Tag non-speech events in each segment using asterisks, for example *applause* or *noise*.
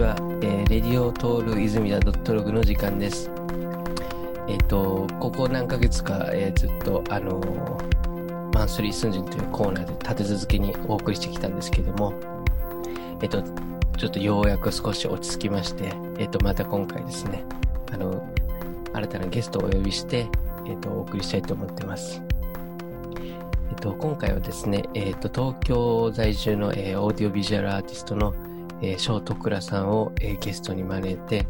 ちは、えー、レディオトール泉田ドットログの時間です。えっ、と、ここ何ヶ月か、えーずっと、あのーマンスリースンジンというコーナーで立て続けにお送りしてきたんですけども、えっ、と、ちょっとようやく少し落ち着きまして、えっ、と、また今回ですね、あの、新たなゲストをお呼びして、えっ、と、お送りしたいと思ってます。えっ、と、今回はですね、えっ、と、東京在住の、えーオーディオビジュアルアーティストの、えー、翔徳倉さんを、えーゲストに招いて、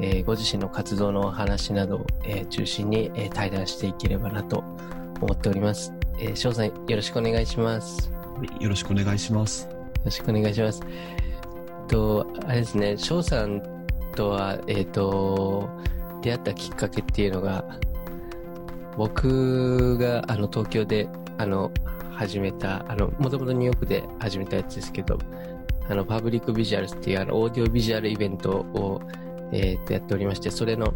えーご自身の活動のお話などを、えー中心に、えー対談していければなと思っております。えー翔さん、よろしくお願いします。よろしくお願いします。ろしくお願いします。と、あれですね、翔さんとは、えっ、と、出会ったきっかけっていうのが、僕が、あの、東京で、あの、始めた、あの、もともとニューヨークで始めたやつですけど、あの、パブリックビジュアルスっていう、あの、オーディオビジュアルイベントを、えっ、と、やっておりまして、それの、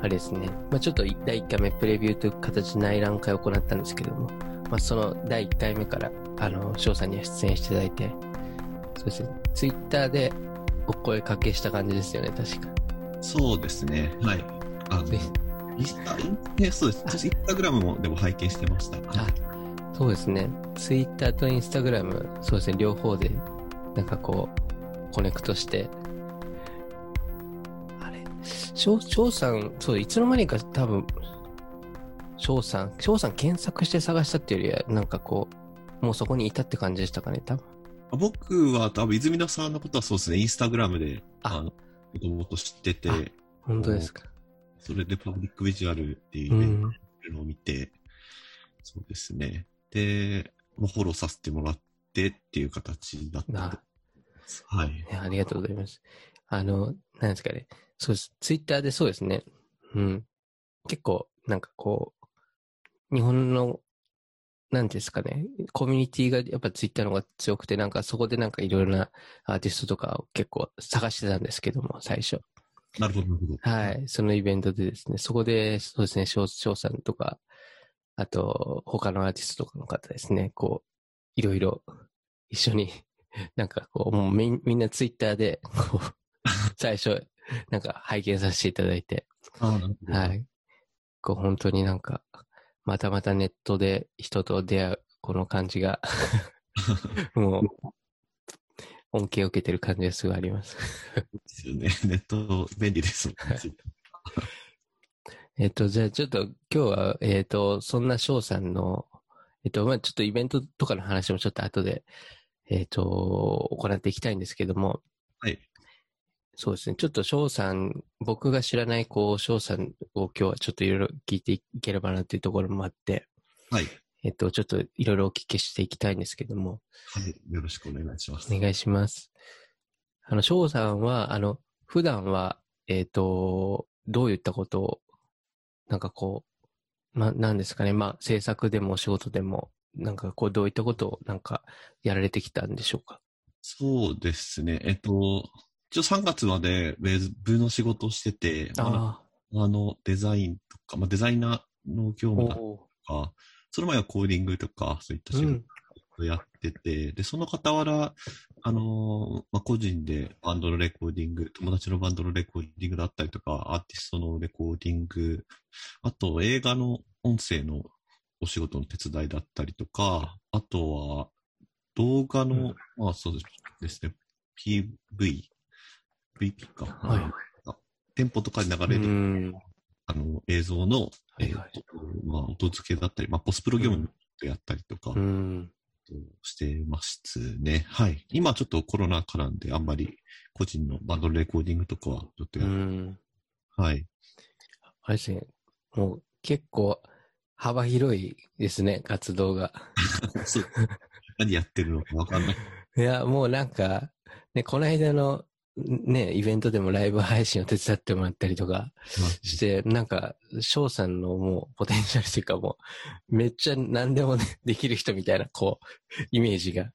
あれですね、まあちょっと第1回目プレビューという形で内覧会を行ったんですけども、まあその第1回目から、あの、翔さんには出演していただいて、そうですね、ツイッターでお声かけした感じですよね、確か。そうですね。はい。あの、ぜインスタ、そうです。インスタグラムもでも拝見してました。あそうですね。ツイッターとインスタグラム、そうですね、両方で、なんかこう、コネクトして。あれ、翔翔さん、そう、いつの間にか多分、翔さん、翔さん検索して探したっていうよりは、なんかこう、もうそこにいたって感じでしたかね、多分。僕は多分泉田さんのことはそうですね、インスタグラムで、ああの、もともと知っててあ、本当ですか。それでパブリックビジュアルっていううイベントを見て、そうですね。で、まあフォローさせてもらってっていう形だったあんで。はい。ありがとうございます。あの、なんですかね。そうです。ツイッターでそうですね。うん。結構、なんかこう、日本の、なんですかね、コミュニティがやっぱツイッターの方が強くて、なんかそこでなんかいろいろなアーティストとかを結構探してたんですけども、最初。なるほど、なるほど。はい。そのイベントでですね、そこで、そうですね、翔翔さんとか、あと、他のアーティストとかの方ですね、こう、いろいろ一緒に、*laughs* なんかこう、もうみんみんなツイッターで、こう、*laughs* 最初、なんか拝見させていただいて。はい。こう、本当になんか、またまたネットで人と出会う、この感じが、*laughs* もう、恩恵を受けてる感じがすごいあります。ですよね。ネット便利ですもんね。えっと、じゃあちょっと今日は、えっと、そんな翔さんの、えっと、まあちょっとイベントとかの話もちょっと後で、えっと、行っていきたいんですけども、はい。そうですね。ちょっと翔さん、僕が知らない、こう、翔さんを今日はちょっといろいろ聞いていければなっていうところもあって、はい。えっと、ちょっといろいろお聞きしていきたいんですけども、はい。よろしくお願いします。お願いします。あの、翔さんは、あの、普段は、えっ、と、どういったことを、なんかこう、ま、なんですかね、まあ、制作でもお仕事でも、なんかこう、どういったことを、なんか、やられてきたんでしょうか？そうですね。えっと、一応3月までウェブの仕事をしてて、まああ、あの、デザインとか、まあ、デザイナーの業あ、務だとおか、その前はコーディングとか、そういった仕事うん、をやってて、で、その傍ら、あのーまあ、個人でバンドのレコーディング、友達のバンドのレコーディングだったりとか、アーティストのレコーディング、あと映画の音声のお仕事の手伝いだったりとか、あとは動画の、うんまあそうですね、PV、VP か。はいあ店舗とかに流うれる、ん。あの映像の、はいはいえーとまあ、音付けだったり、まあ、ポスプロ業務をやったりとか、うん。してますね。はい。今ちょっとコロナ禍なんで、あんまり個人のバンドのレコーディングとかはちょっとうや。はい。あれですね、もう、結構、幅広いですね、活動が。*laughs* 何やってるのかわかんない。いや、もうなんか、ね、この間の、ね、イベントでもライブ配信を手伝ってもらったりとかして、なんか、翔さんのもう、ポテンシャルというかもう、めっちゃ何でもね、できる人みたいな、こう、イメージが、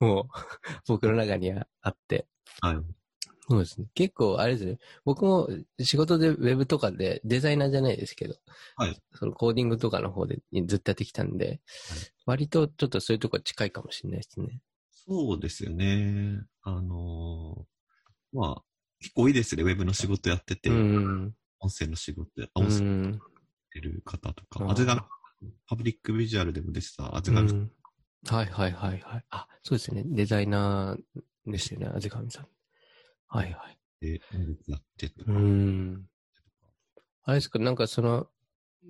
もう、僕の中にはあって。はい。そうですね。結構、あれですね。僕も仕事でウェブとかでデザイナーじゃないですけど、はい。そのコーディングとかの方でずっとやってきたんで、割とちょっとそういうとこ近いかもしれないですね。そうですよね。あのーまあ、結構多いですね、ウェブの仕事やってて、うん。音声の仕事音声やん。ってる方とか、あーアズガメ、パブリックビジュアルでも出てたアズガメ、うんはいはいはいはい。あ、そうですね。デザイナーですよね、あぜかみさん。はいはい。でやってとか、うん。あれですか、なんかその、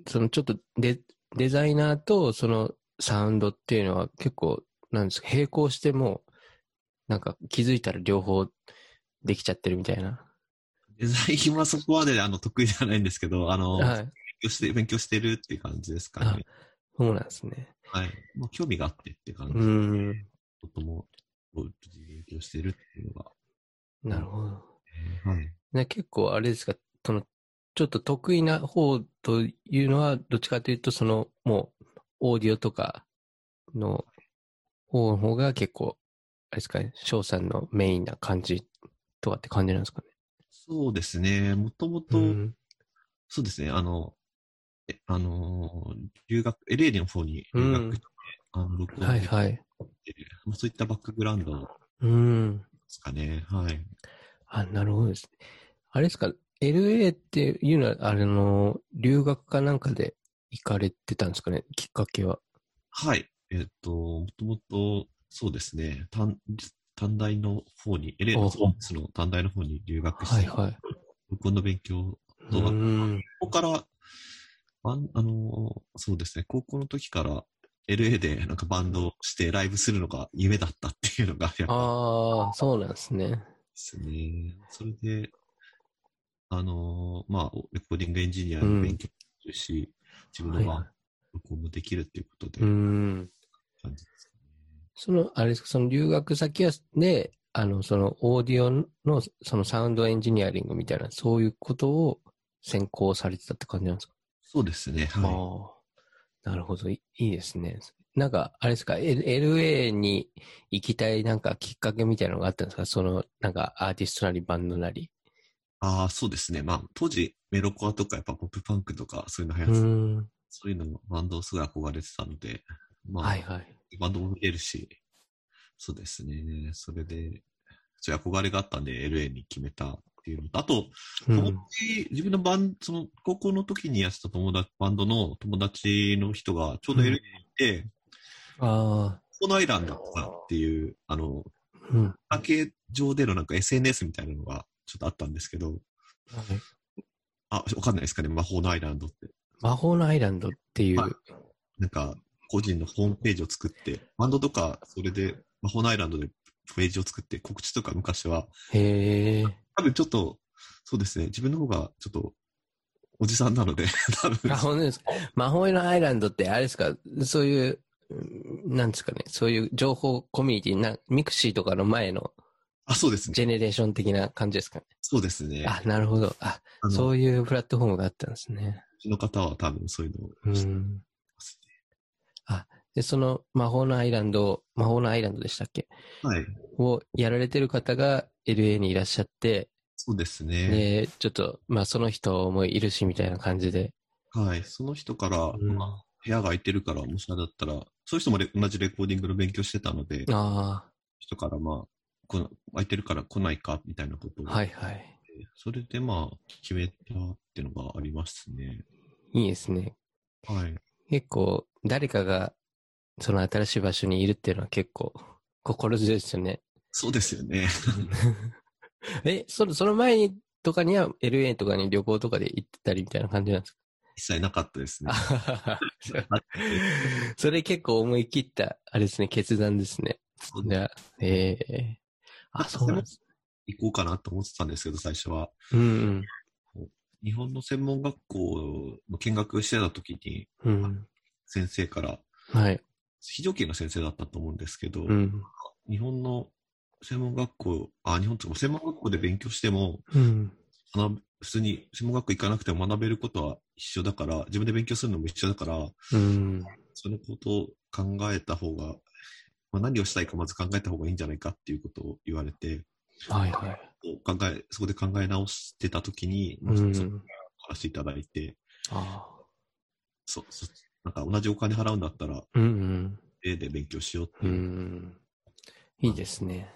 そのちょっとデデザイナーとそのサウンドっていうのは結構、なんですか、並行しても、なんか気づいたら両方できちゃってるみたいな。デザインはそこまであの得意じゃないんですけど、あの、はい。勉強して、勉強してるっていう感じですかね。そうなんですね。はい。まあ、興味があってって感じうで、ん。とても、勉強してるっていうのが、なるほど。はい。ね、結構あれですか、その、ちょっと得意な方というのは、どっちかというと、その、もう、オーディオとかの方の方が結構、あれですかね、翔さんのメインな感じとかって感じなんですかね。そうですね。もともと、うんそうですね。あの、えあのー、留学、LA の方に留学して、あの、録音はいはい。まあ、そういったバックグラウンドでうん。すかね。はい。あ、なるほどですね。あれですか、LA っていうのは、あの、留学かなんかで行かれてたんですかね、きっかけは。はい。えっ、と、もともと、そうですね。短、短大の方に、LA のおソースの短大の方に留学して、はいはい。録音の勉強う動画ん。ここから、あんあのーそうですね、高校の時から LA でなんかバンドをしてライブするのが夢だったっていうのがやっぱああ、そうなんですね。ですね。それで、あのーまあ、レコーディングエンジニアの勉強もするし、自分のバンはいはド録音もできるっていうことで、い。うん。感じですかね。その、あれですか、その留学先はで、あの、そのオーディオの、そのサウンドエンジニアリングみたいな、そういうことを専攻されてたって感じなんですか？そうですね、はい。なるほどい。いいですね。なんか、あれですか、L- LA に行きたいなんかきっかけみたいなのがあったんですか？その、なんかアーティストなりバンドなり。ああ、そうですね。まあ、当時メロコアとかやっぱポップパンクとかそういうの流う行ってた、ん。そういうののバンドをすごい憧れてたので、まあ、はいはい。バンドも見れるし、そうですね。それで、そういう憧れがあったんで LA に決めたっていうのと、あと、うん自分のバンその高校の時にやってた友達、バンドの友達の人がちょうど LA にいて、あコーナーアイランドとかっていう、あの、あ、うん。上でのなんか SNS みたいなのがちょっとあったんですけど、はいあ、わかんないですかね、魔法のアイランドって。魔法のアイランドっていう。はいなんか、個人のホームページを作って、バンドとか、それで、魔法の iらんどでページを作って、告知とか昔は、へえ。多分ちょっと、そうですね、自分の方がちょっと、おじさんなので、*laughs* 多分あ、本当ですか？魔法の iらんどってあれですか？そういう、うんなんですかね？そういう情報コミュニティな、ミクシーとかの前のあ、そうですね。ジェネレーション的な感じですかね？そうですね。あ、なるほど。あ、あの、そういうプラットフォームがあったんですね。うちの方は多分そういうのをうん。すで、その魔法のアイランド、魔法のアイランドでしたっけ？ね。はい。をやられてる方が LA にいらっしゃって、そうですね。で、ちょっと、まあその人もいるしみたいな感じで。はい。その人から、うんまあ部屋が空いてるから、もしあれだったら、そういう人もレ同じレコーディングの勉強してたので、あ人からまあ、この空いてるから来ないか、みたいなことを。あ、はいはい。それでまあ、決めたっていうのがありますね。いいですね。はい。結構、誰かが、その新しい場所にいるっていうのは結構、心強いですよね。そうですよね。*laughs* え、その、その前に、とかには LA とかに旅行とかで行ってたりみたいな感じなんですか？一切なかったですね。あ *laughs* それ結構思い切った、あれですね、決断ですね。そうええあ、そうなんです。行こうかなと思ってたんですけど、最初は。うん日本の専門学校の見学してた時に、うん。うん。先生から、はい。非常勤の先生だったと思うんですけど、うん。日本の専門学校、あ、日本とか専門学校で勉強しても、うん。普通に専門学校行かなくても学べることは一緒だから、自分で勉強するのも一緒だから、うん。そのことを考えた方が、まあ、何をしたいかまず考えた方がいいんじゃないかっていうことを言われて、はいはい。考え、そこで考え直してた時に、うまあそ。話していただいて、ああ。そ、そ、なんか同じお金払うんだったら、うん A で勉強しようってういう。ん。いいですね。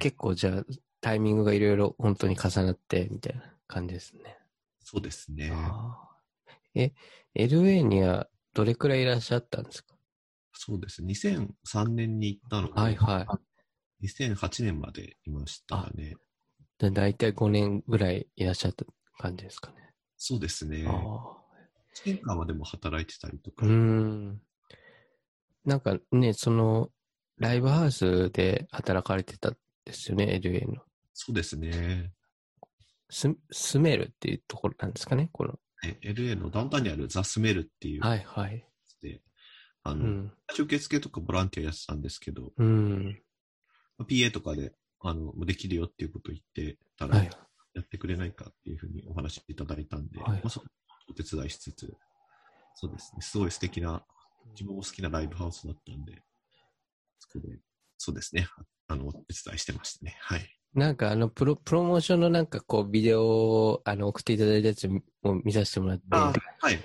結構じゃあ、タイミングがいろいろ本当に重なって、みたいな感じですね。そうですね。え、LA にはどれくらいいらっしゃったんですか？そうです。2003年に行ったので、はいはい。2008年までいましたね。で大体5年ぐらいいらっしゃった感じですかね。そうですね。あ1年間までも働いてたりとあ。かうー。ん。なんかね、その、ライブハウスで働かれてたんですよね、LA の。そうですね。ススメルっていうところなんですかね、この。え LA のダウンタウンにあるザ・スメルっていうはいはい。で、あの、うん。受付とかボランティアやってたんですけど、うん。PA とかで、あの、もうできるよっていうことを言ってたら、はい。やってくれないかっていうふうにお話いただいたんで、はいまあ、そお手伝いしつつ、そうですね、すごい素敵な、自分も好きなライブハウスだったんで、そこで、そうですね、あの、お手伝いしてましたね。はい。なんかあのプロ、プロモーションのなんかこう、ビデオをあの送っていただいたやつも見させてもらって、あはい。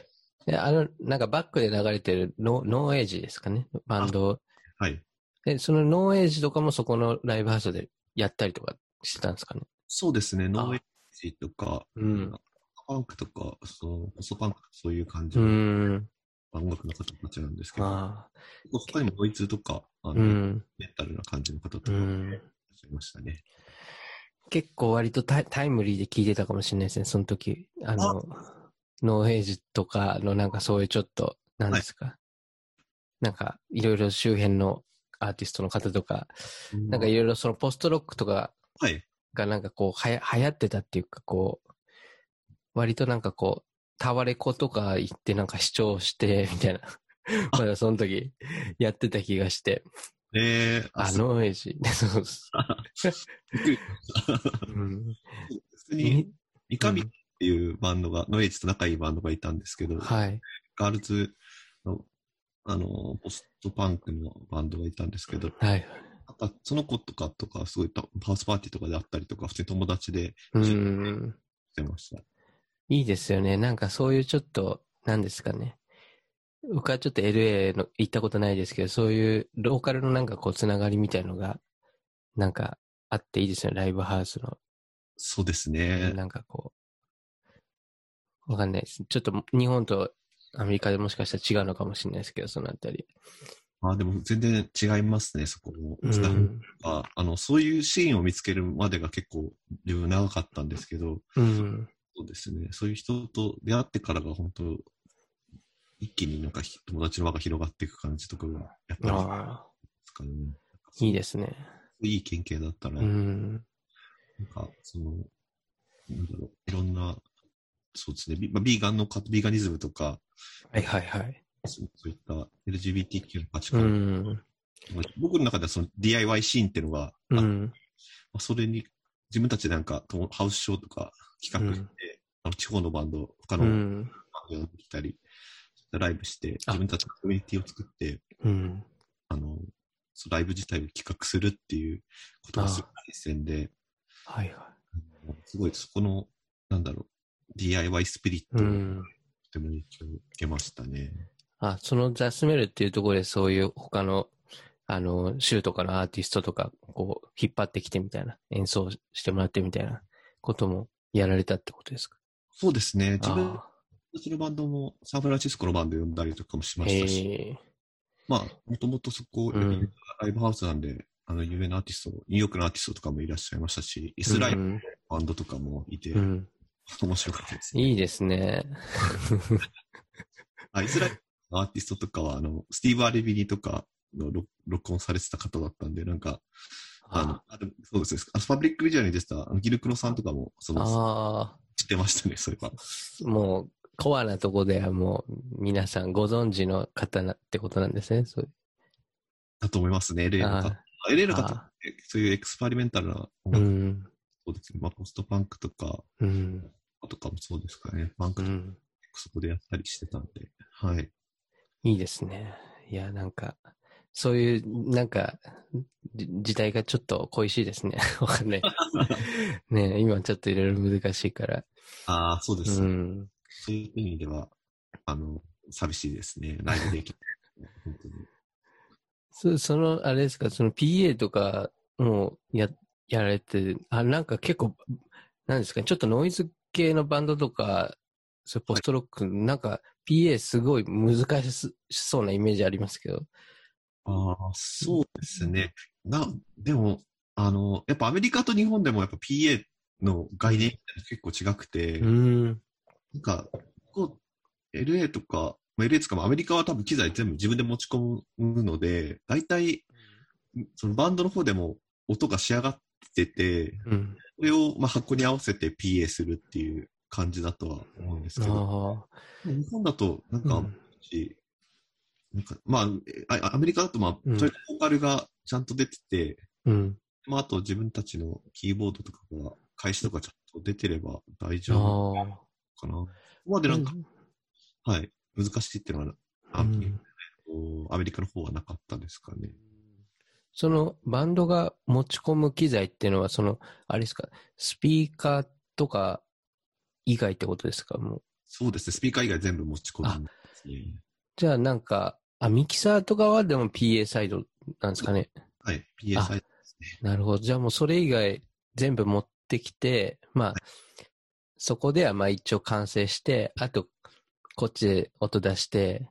であの、なんかバックで流れてるノノーエイジですかね、バンド。はい。で、そのノーエイジとかもそこのライブハウスでやったりとかしてたんですかね。そうですね、ノーエイジとか、うん。パンクとか、その、ポストパンクとかそういう感うじのん。音楽の方たちなんですけど、ああ。他にもドイツとか、あの、うん。メタルな感じの方とかいらうん。っしゃいましたね。結構割とタイタイムリーで聞いてたかもしれないですね、その時。あの、ノーエイジとかのなんかそういうちょっと、なんですか。なんか、いろいろ周辺のアーティストの方とか、なんかいろいろそのポストロックとかはい。がなんかこう、はや、流行ってたっていうか、こう、割となんかこう、タワレコとか行ってなんか視聴して、*laughs* みたいな。まだその時、やってた気がして。えー、あ、そうノーエイジ。*laughs* そうです。普通に、三上っていうバンドが、ノエイジと仲いいバンドがいたんですけど、はい。ガールズの、あの、ポストパンクのバンドがいたんですけど、はい。あとその子とかとか、すごいハウスパーティーとかであったりとか、普通に友達でうん。してました。いいですよね。なんかそういうちょっと、なんですかね。僕はちょっと LA の行ったことないですけど、そういうローカルのなんかこうつながりみたいのが、なんかあっていいですよね。ライブハウスの。そうですね。なんかこう、わかんないです。ちょっと日本とアメリカでもしかしたら違うのかもしれないですけど、そのあたり。あでも全然違いますね、そこも。うん。ああの、そういうシーンを見つけるまでが結構自分長かったんですけど、うん。そうですね。そういう人と出会ってからが本当、一気になんかひ友達の輪が広がっていく感じとかが、やっぱりですかね。いいですね。いい経験だったら、うなんん。か、その、なんだろう、いろんな、そうですね、ビ,、まあ、ビーガンのか、ビーガニズムとか、はいはいはい。そうそういった LGBTQ の価値う観、ん。僕の中ではその DIY シーンっていうのが、あまうん。あそれに自分たちでなんかハウスショーとか企画して、あの地方のバンド、他うのバンん。ドを来たり、ライブして、あ自分たちのコミュニティを作って、うん。あの、ライブ自体を企画するっていうことがすごい大変で、はいはすごいそこの、なんだろう、DIY スピリッい。ト。とても影響を受けましたね。あ、そのザ・スメルっていうところでそういう他の、あの、州とかのアーティストとか、こう、引っ張ってきてみたいな、演奏してもらってみたいなこともやられたってことですか？そうですね。自分のバンドもサンフランシスコのバンド呼んだりとかもしあましたし。まあ、もともとそこ、うんライブハウスなんで、あの、有名なアーティスト、ニューヨークのアーティストとかもいらっしゃいましたし、イスラエルのうんバンドとかもいて、うん。面白かったですね。いいですね。*laughs* あイスラエルのアーティストとかは、あの、スティーブ・アレビニとかの録録音されてた方だったんで、なんか、あのあ、そうですね。あのパブリックビジュアルに出てた、ギルクロさんとかも、その、あ知ってましたね、そういえば。あ、*laughs* もう、コアなとこではもう、皆さんご存知の方なってことなんですね。そうだと思いますね、LA の方。あ LA の方あって、そういうエクスペリメンタルな音う楽、ん。そうですね。まあ、ポストパンクとか、うん。とかもそうですかね。パンクとかうん。そこでやったりしてたんで、はい。いいですね。いや、なんか、そういう、なんか、じ時代がちょっと恋しいですね。*laughs* わかんない。*laughs* ね今ちょっといろいろ難しいから。ああ、そうです、うん。そういう意味では、あの、寂しいですね。ライブできない。本当に。*laughs* そその、あれですか、その PA とかもうや、やられて、あ、なんか結構、なんですか？ね、ちょっとノイズ系のバンドとか、そポストロック、なんか PA すごい難しそうなイメージありますけど。ああ、そうですね。な、でも、あの、やっぱアメリカと日本でもやっぱ PA の概念結構違くて、うん。なんか、こう、LA とか、まあ LA とかもアメリカは多分機材全部自分で持ち込むので、大体、そのバンドの方でも音が仕上がってて、うん。それをまあ箱に合わせて PA するっていう感じだとは思うんですけど、あ日本だとなんあ。か、うんなんかまあ、あアメリカだとまあ、うんボーカルがちゃんと出てて、うん。まあ、あと自分たちのキーボードとかが、開始とかちゃんと出てれば大丈夫あかな。まであ。なんか、はい、難しいっていうのは、あうんアメリカの方はなかったですかね。そのバンドが持ち込む機材っていうのは、その、あれですか、スピーカーとか以外ってことですかもう。そうですね、スピーカー以外全部持ち込むんですね。じゃあなんか、あ、ミキサーとかはでも PA サイドなんですかね。はい、PA サイトですね。なるほど。じゃあもうそれ以外全部持ってきて、まあ、そこではまあ一応完成して、あと、こっちで音出して、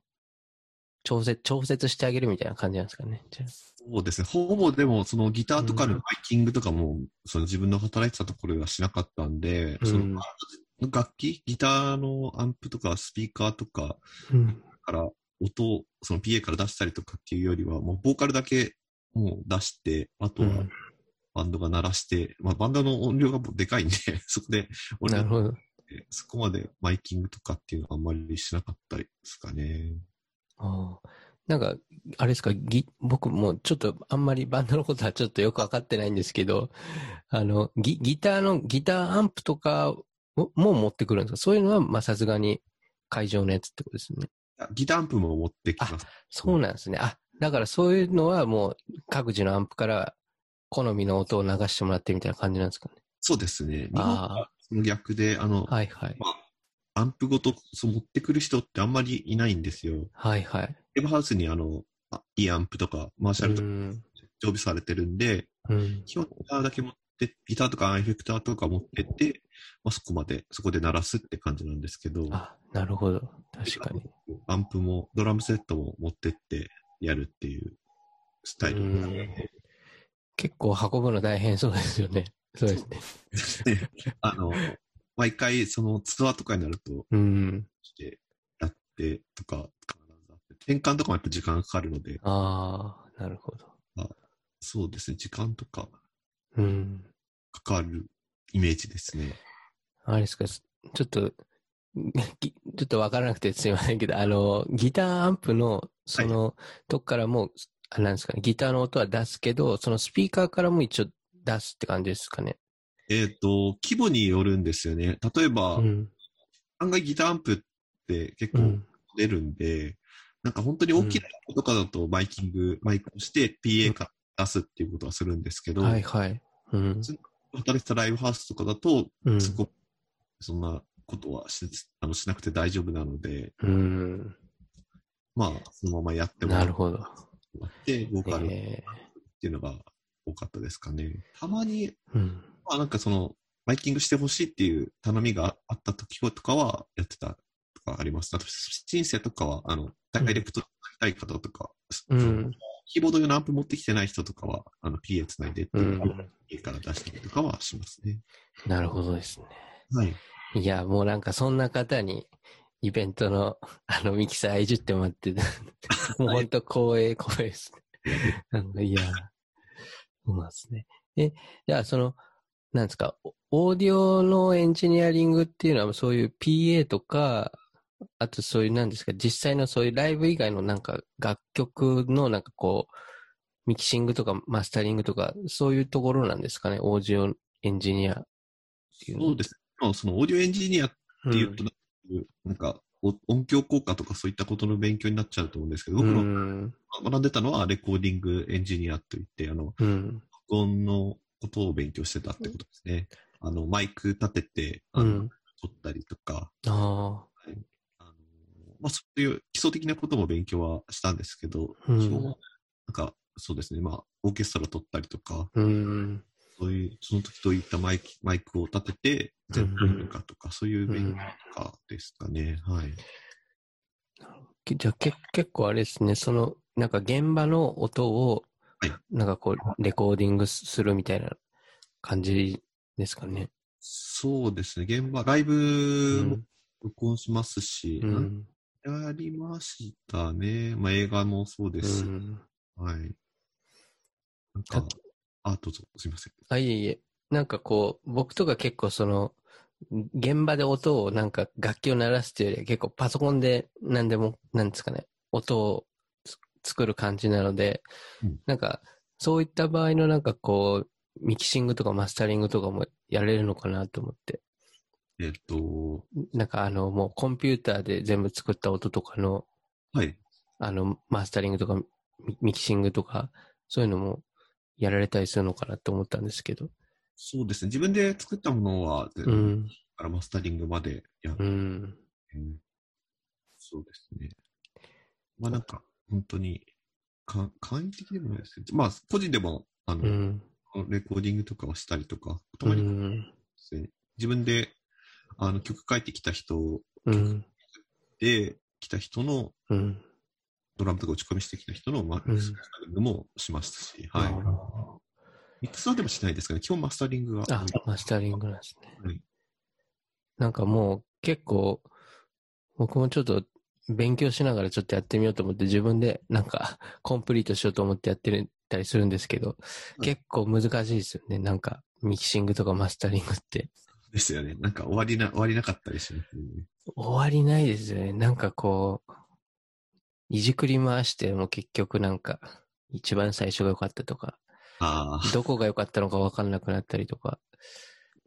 調節、調節してあげるみたいな感じなんですかね。そうですね、ほぼでも、そのギターとかのマイキングとかも、その自分の働いてたところではしなかったんで、うんその楽器、ギターのアンプとかスピーカーとかうん。から音をその PA から出したりとかっていうよりは、もうボーカルだけもう出して、あとはうんバンドが鳴らして、まあバンドの音量がもうでかいんで、*laughs* そこで俺なるほど。そこまでマイキングとかっていうのはあんまりしなかったですかね。ああ。なんか、あれですか、ギ、僕もちょっとあんまりバンドのことはちょっとよくわかってないんですけど、あの、ギ、ギターの、ギターアンプとかをも持ってくるんですか？そういうのは、まあさすがに会場のやつってことですね。ギターアンプも持ってきます。そうなんですね。あ、だからそういうのはもう各自のアンプから好みの音を流してもらってみたいな感じなんですかね。そうですね。日本あはその逆で、あの、はいはい。アンプごとそう持ってくる人ってあんまりいないんですよ。はいはい。レブハウスにあの、あいいアンプとか、マーシャうルとかん。常備されてるんで、うん。基本ギターだけ持って、ギターとかエフェクターとか持ってって、まあ、そこまで、そこで鳴らすって感じなんですけど、あ、なるほど。確かに。アンプも、ドラムセットも持ってってやるっていうスタイル。結構運ぶの大変そうですよね。そうですね。で *laughs* あの、毎回そのツアーとかになると、うん。してやってとか、転換とかもやっぱ時間かかるので、ああ、なるほど。そうですね、時間とかうん。かかるイメージですね。あれですか、ちょっと、*laughs* ぎちょっとわからなくてすいませんけど、あの、ギターアンプの、その、とこからもう、あなんですかね、ギターの音は出すけど、そのスピーカーからも一応出すって感じですかね。えっ、と、規模によるんですよね。例えば、うん。案外ギターアンプって結構うん。出るんで、なんか本当に大きな音とかだとマイキング、マイクをして PA から出すっていうことはするんですけど、はいはい。うん。働いてたライブハウスとかだと、うん。そこ、そんなことはしあのしなくて大丈夫なので、うん。まあ、そのままやってもらっなるほど。て、ボーカルっえていうのが多かったですかね。たまに、ーうん。まあなんかその、マイキングしてほしいっていう頼みがあった時とかはやってたとかあります。あと、シンセとかは、あの、ダイレクト使いたい方とか、うん。キーボード用のアンプ持ってきてない人とかは、あの、PA つないでってういう、ん。家から出したりとかはしますね。なるほどですね。はい。いや、もうなんかそんな方に、イベントの、*laughs* あの、ミキサーいじってもらって、*laughs* もう本当光栄、光栄ですね。なんかいや、そうなんですね。え、じゃあその、なんですか、オーディオのエンジニアリングっていうのはそういう PA とか、あとそういうなんですか、実際のそういうライブ以外のなんか楽曲のなんかこう、ミキシングとかマスタリングとか、そういうところなんですかね、オーディオエンジニアっていうの。そうですね。まあその、オーディオエンジニアっていうと、なんか、お音響効果とかそういったことの勉強になっちゃうと思うんですけど、う僕のん。学んでたのはレコーディングエンジニアといって、あの、うん。録音のことを勉強してたってことですね。あの、マイク立てて、あの、うん。撮ったりとか、あまあ、そういう基礎的なことも勉強はしたんあですけど、うんなんか、そうですね、まあ、オーケストラ撮ったりとか、うん。そういう、その時どういったマイクマイクを立てて、全部やるかとか、そういう勉強とかですかね。はい。けじゃあけ結構あれですね、その、なんか現場の音をはい、なんかこう、レコーディングするみたいな感じですかね。そうですね。現場、ライブも録音しますし、うん。やりましたね。まあ、映画もそうですし、うん。はい。なんか、あ、どうぞ、すいません。あ、いえいえ。なんかこう、僕とか結構その、現場で音をなんか楽器を鳴らすっていうよりは結構パソコンで何でも、なんですかね、音をつ作る感じなので、うんなんかそういった場合のなんかこう、ミキシングとかマスタリングとかもやれるのかなと思って。えっと、なんかあのもうコンピューターで全部作った音とかの、はい。あのマスタリングとかミミキシングとか、そういうのもやられたりするのかなって思ったんですけど。そうですね。自分で作ったものは、う全部ん。からマスタリングまでやって、うん。そうですね。まあなんか、本当に、か簡易的でもないですけど、まあ、個人でも、あの、うん。レコーディングとかをしたりとか、たうまにん。ですね、自分で、あの、曲書いてきた人うん。で、来た人の、うん。ドラムとか打ち込みしてきた人の、マスタリングもしましたし、はい。ミックスはでもしないですかね。基本マスタリングが多い。あ、マスタリングなんですね。はいなんかもう結構、僕もちょっと勉強しながらちょっとやってみようと思って自分でなんかコンプリートしようと思ってやってたりするんですけど、い結構難しいですよね。なんかミキシングとかマスタリングって。ですよね。なんか終わりな、終わりなかったりしますよね。終わりないですよね。なんかこう、いじくり回しても結局なんか一番最初が良かったとか、ああ、どこが良かったのか分かんなくなったりとか、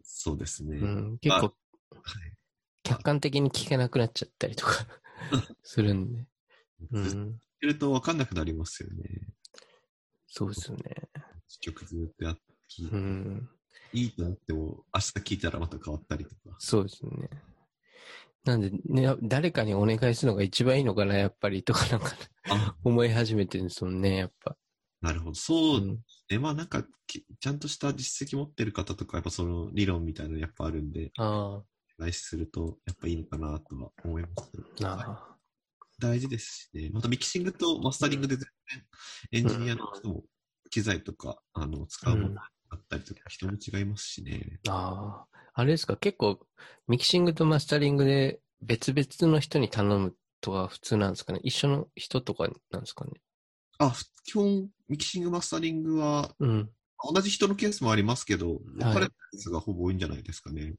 そうですね。うん、結構はい客観的に聞けなくなっちゃったりとか *laughs* するんで。うん、ってると分かんなくなりますよね。そうですよね。曲ずっとやって、うん、いいと思っても、明日聞いたらまた変わったりとか。そうですね。なんで、ね、誰かにお願いするのが一番いいのかな、やっぱり、とかなんかあ、*laughs* 思い始めてるんですもんね、やっぱ。なるほど。そううん、ね。まあなんか、きちゃんとした実績持ってる方とか、やっぱその理論みたいなのやっぱあるんで、あ来しするとやっぱいいのかなとは思います。あ、なあ。大事ですしね。またミキシングとマスタリングで全然エンジニアの人も機材とか、あの、使うものがあったりとか、人も違いますしね。ああ。あれですか、結構、ミキシングとマスタリングで別々の人に頼むとか普通なんですかね？一緒の人とかなんですかね？あ、ふ基本、ミキシング、マスタリングは、うん。同じ人のケースもありますけど、はい分かれたケースがほぼ多いんじゃないですかね。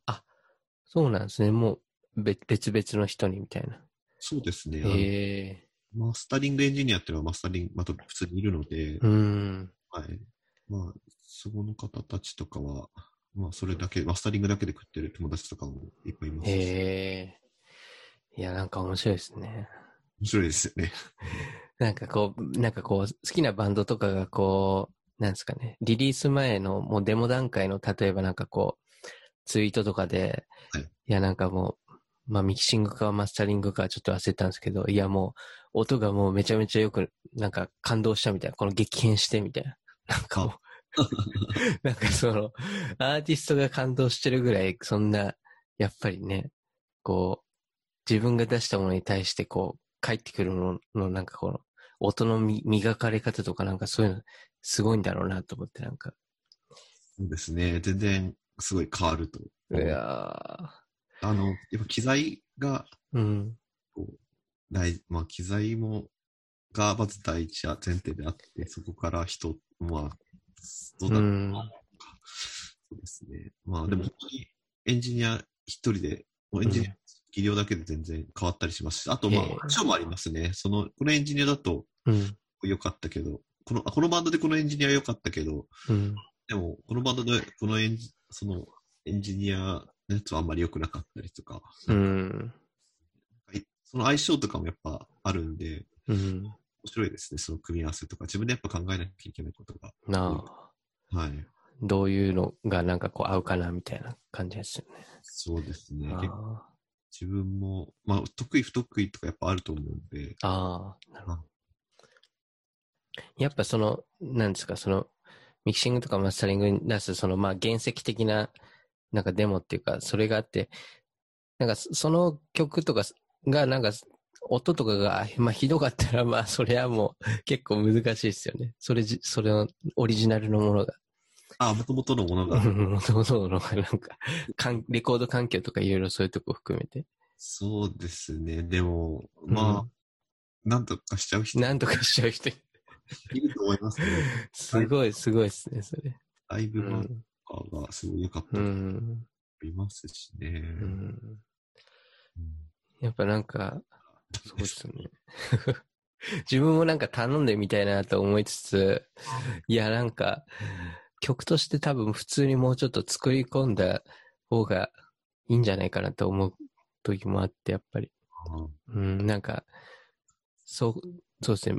そうなんですね。もう、べ別々の人にみたいな。そうですね。え。マスタリングエンジニアっていうのはマスタリング、また普通にいるので、うん。はい。まあ、そこの方たちとかは、まあ、それだけ、マスタリングだけで食ってる友達とかもいっぱいいますし。へえ。いや、なんか面白いですね。面白いですよね。*laughs* なんかこう、なんかこう、好きなバンドとかがこう、なんですかね、リリース前のもうデモ段階の、例えばなんかこう、ツイートとかで、はいいやなんかもう、まあミキシングかマスタリングかちょっと忘れたんですけど、いやもう、音がもうめちゃめちゃよく、なんか感動したみたいな、この激変してみたいな。なんか *laughs* なんかその、アーティストが感動してるぐらい、そんな、やっぱりね、こう、自分が出したものに対してこう、返ってくるものの、なんかこの、音のみ磨かれ方とかなんかそういうの、すごいんだろうなと思って、なんか。そうですね。全然、すごい変わると。いやあの、やっぱ機材が、ーうん。大、まあ、機材も、がまず第一前提であって、そこから人、まあ、どうなるうんのか。そうですね。まあ、でも本当にエンジニア一人で、もうエンジニア、技量だけで全然変わったりしますし、あと、まあええ、賞もありますね。その、このエンジニアだとうん。良かったけど、この、あこのバンドでこのエンジニア良かったけど、うん。でも、このバンドでこのエンジ、その、エンジニアのやつはあんまり良くなかったりとか、うん。その相性とかもやっぱあるんで、うん。面白いですね、その組み合わせとか。自分でやっぱ考えなきゃいけないことが。なあ。はい。どういうのがなんかこう合うかなみたいな感じですよね。そうですね。自分も、まあ、得意不得意とかやっぱあると思うんで、あ。ああ。なるほど。やっぱその、なんですか、その、ミキシングとかマスタリングに出す、その、まあ、原石的な、なんかデモっていうか、それがあって、なんか、その曲とかが、なんか、音とかが、まあ、ひどかったら、まあ、それはもう、結構難しいですよね。それじ、それの、オリジナルのものが。あ、もともとのものが。もともとのが、なんか、かんレコード環境とかいろいろそういうとこ含めて。そうですね。でも、まあ、なんとかしちゃう人なんとかしちゃう人いいると思いますけど、*laughs* すごい、すごいですね、それ。ライブ版うん。とかがすごい良かったうと思ん。いますしね。うん。うんやっぱなんか、そうですね。*laughs* 自分もなんか頼んでみたいなと思いつつ、いやなんか、曲として多分普通にもうちょっと作り込んだ方がいいんじゃないかなと思う時もあって、やっぱり。うん、なんか、そう、そうですね。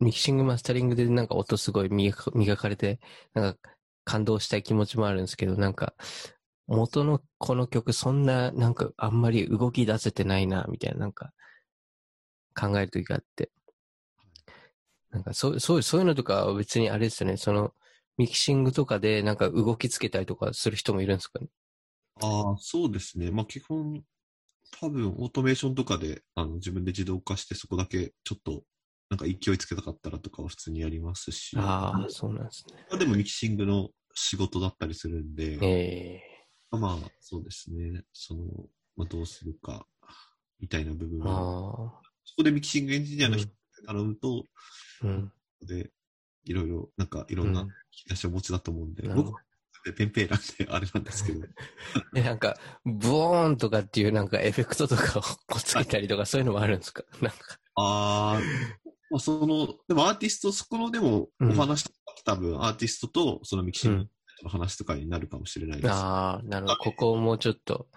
ミキシングマスタリングでなんか音すごい磨か磨かれて、なんか感動したい気持ちもあるんですけど、なんか、元のこの曲そんな、なんかあんまり動き出せてないな、みたいな、なんか、考える時があって。なんかそう、そう、そういうのとかは別にあれですよね、その、ミキシングとかでなんか動きつけたりとかする人もいるんですかね？ああ、そうですね。まあ基本、多分オートメーションとかであの自分で自動化してそこだけちょっとなんか勢いつけたかったらとかは普通にやりますし、ああ、そうなんですね。まあでもミキシングの仕事だったりするんで、えまあそうですね。その、まあどうするかみたいな部分えは、あそこでミキシングエンジニアの人に頼むと、あ、うん。で、いろいろ、なんかいろんなうん。引き出しをお持ちだと思うんで、なるほど。僕でペーペーなんであれなんですけど、*laughs* え、なんか、ボーンとかっていうなんかエフェクトとかを *laughs* こうつけたりとかそういうのもあるんですか？*laughs* なんか。ああ、まあ、その、でもアーティスト、そこのでもうん。お話とかって多分アーティストとそのミキシングの話とかになるかもしれないです。ああ、なるほど。ここをもうちょっと、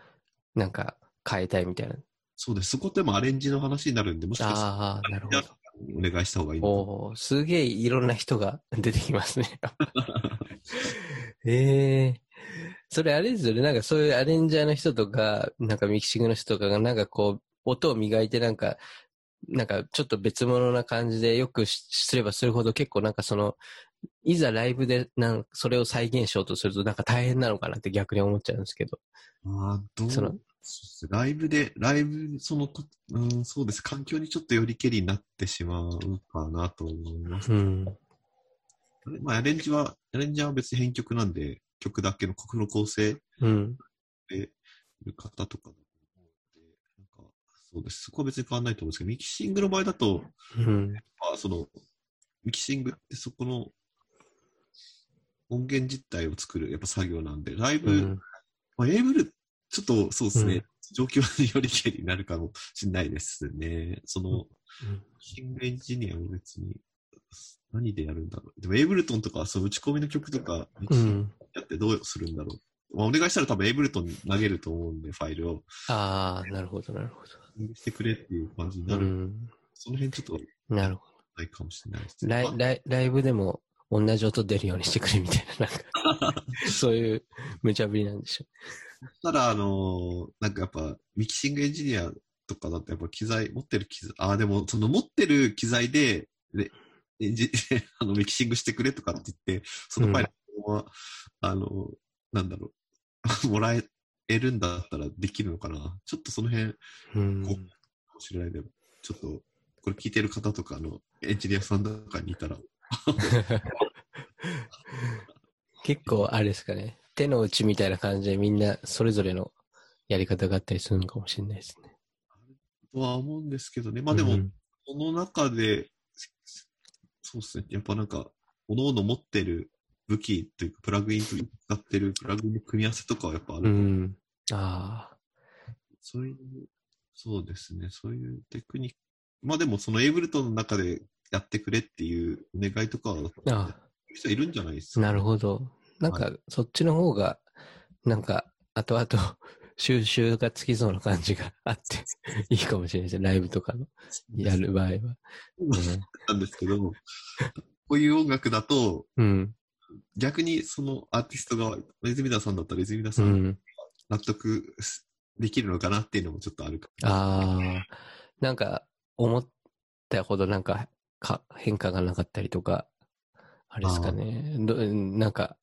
なんか変えたいみたいな。そうです。そこでもアレンジの話になるんで、もしかしたらああ、なるほど。お願いした方がいいおおすげえいろんな人が *laughs* 出てきますね。*laughs* ええそれあれですよね。なんかそういうアレンジャーの人とか、なんかミキシングの人とかがなんかこう、音を磨いてなんか、なんかちょっと別物な感じでよくしすればするほど結構なんかその、いざライブでなんそれを再現しようとするとなんか大変なのかなって逆に思っちゃうんですけど。ああ、どう？そのライブで、ライブ、そのこ、うん、そうです。環境にちょっとよりけりになってしまうかなと思います。うん。まあ、アレンジは、アレンジは別に編曲なんで、曲だけの曲の構成うん。でいる方とかだと思うので、なんか、そうです。そこは別に変わらないと思うんですけど、ミキシングの場合だと、うん。まあ、その、ミキシングってそこの音源実体を作る、やっぱ作業なんで、ライブ、うん。まあ、エイブル、ちょっとそうですね、うん状況によりけりになるかもしれないですね。その、シングエンジニアも別に、何でやるんだろう。でも、エイブルトンとか、そう、打ち込みの曲とか。やってどうするんだろう。まあ、お願いしたら多分エイブルトンに投げると思うんで、ファイルを。ああ、なるほど、なるほしてくれっていう感じにど。なる。うん。その辺ちょっとなるほど。ないかもしれないですライまあライライブでも同じ音出るようにしてくれみたいな、なんか、*laughs* そういう無茶ぶりなんでしょただ、あのーなんかやっぱ、ミキシングエンジニアとかだとやっぱ機材、持ってる機材、ああ、でも、その持ってる機材で、で、エンジあの、ミキシングしてくれとかって言って、そのファイルは、あの、なんだろう、*laughs* もらえるんだったらできるのかな。ちょっとその辺、う。うん。かもしれないでも、ちょっと、これ聞いてる方とかのエンジニアさんとかにいたら、結構、あれですかね。手の内みたいな感じでみんなそれぞれのやり方があったりするのかもしれないですね。とは思うんですけどね。まあでも、うんその中で、そうですね。やっぱなんか、各々持ってる武器というか、プラグインと使ってるプラグインの組み合わせとかはやっぱある。うん。ああ。そういう、そうですね。そういうテクニック。まあでも、そのエイブルトンの中でやってくれっていうお願いとかは、あ人いるんじゃないですか？なるほど。なんか、そっちの方が、なんか、後々、収集がつきそうな感じがあって、*laughs* いいかもしれないですね。ライブとかの、やる場合は。*laughs* なんですけど、こういう音楽だと、うん。逆にそのアーティスト側、レズミダさんだったらレズミダさうんん。納得できるのかなっていうのもちょっとあるかああ。なんか、思ったほどなんか、か変化がなかったりとか、あれですかね。どなんか、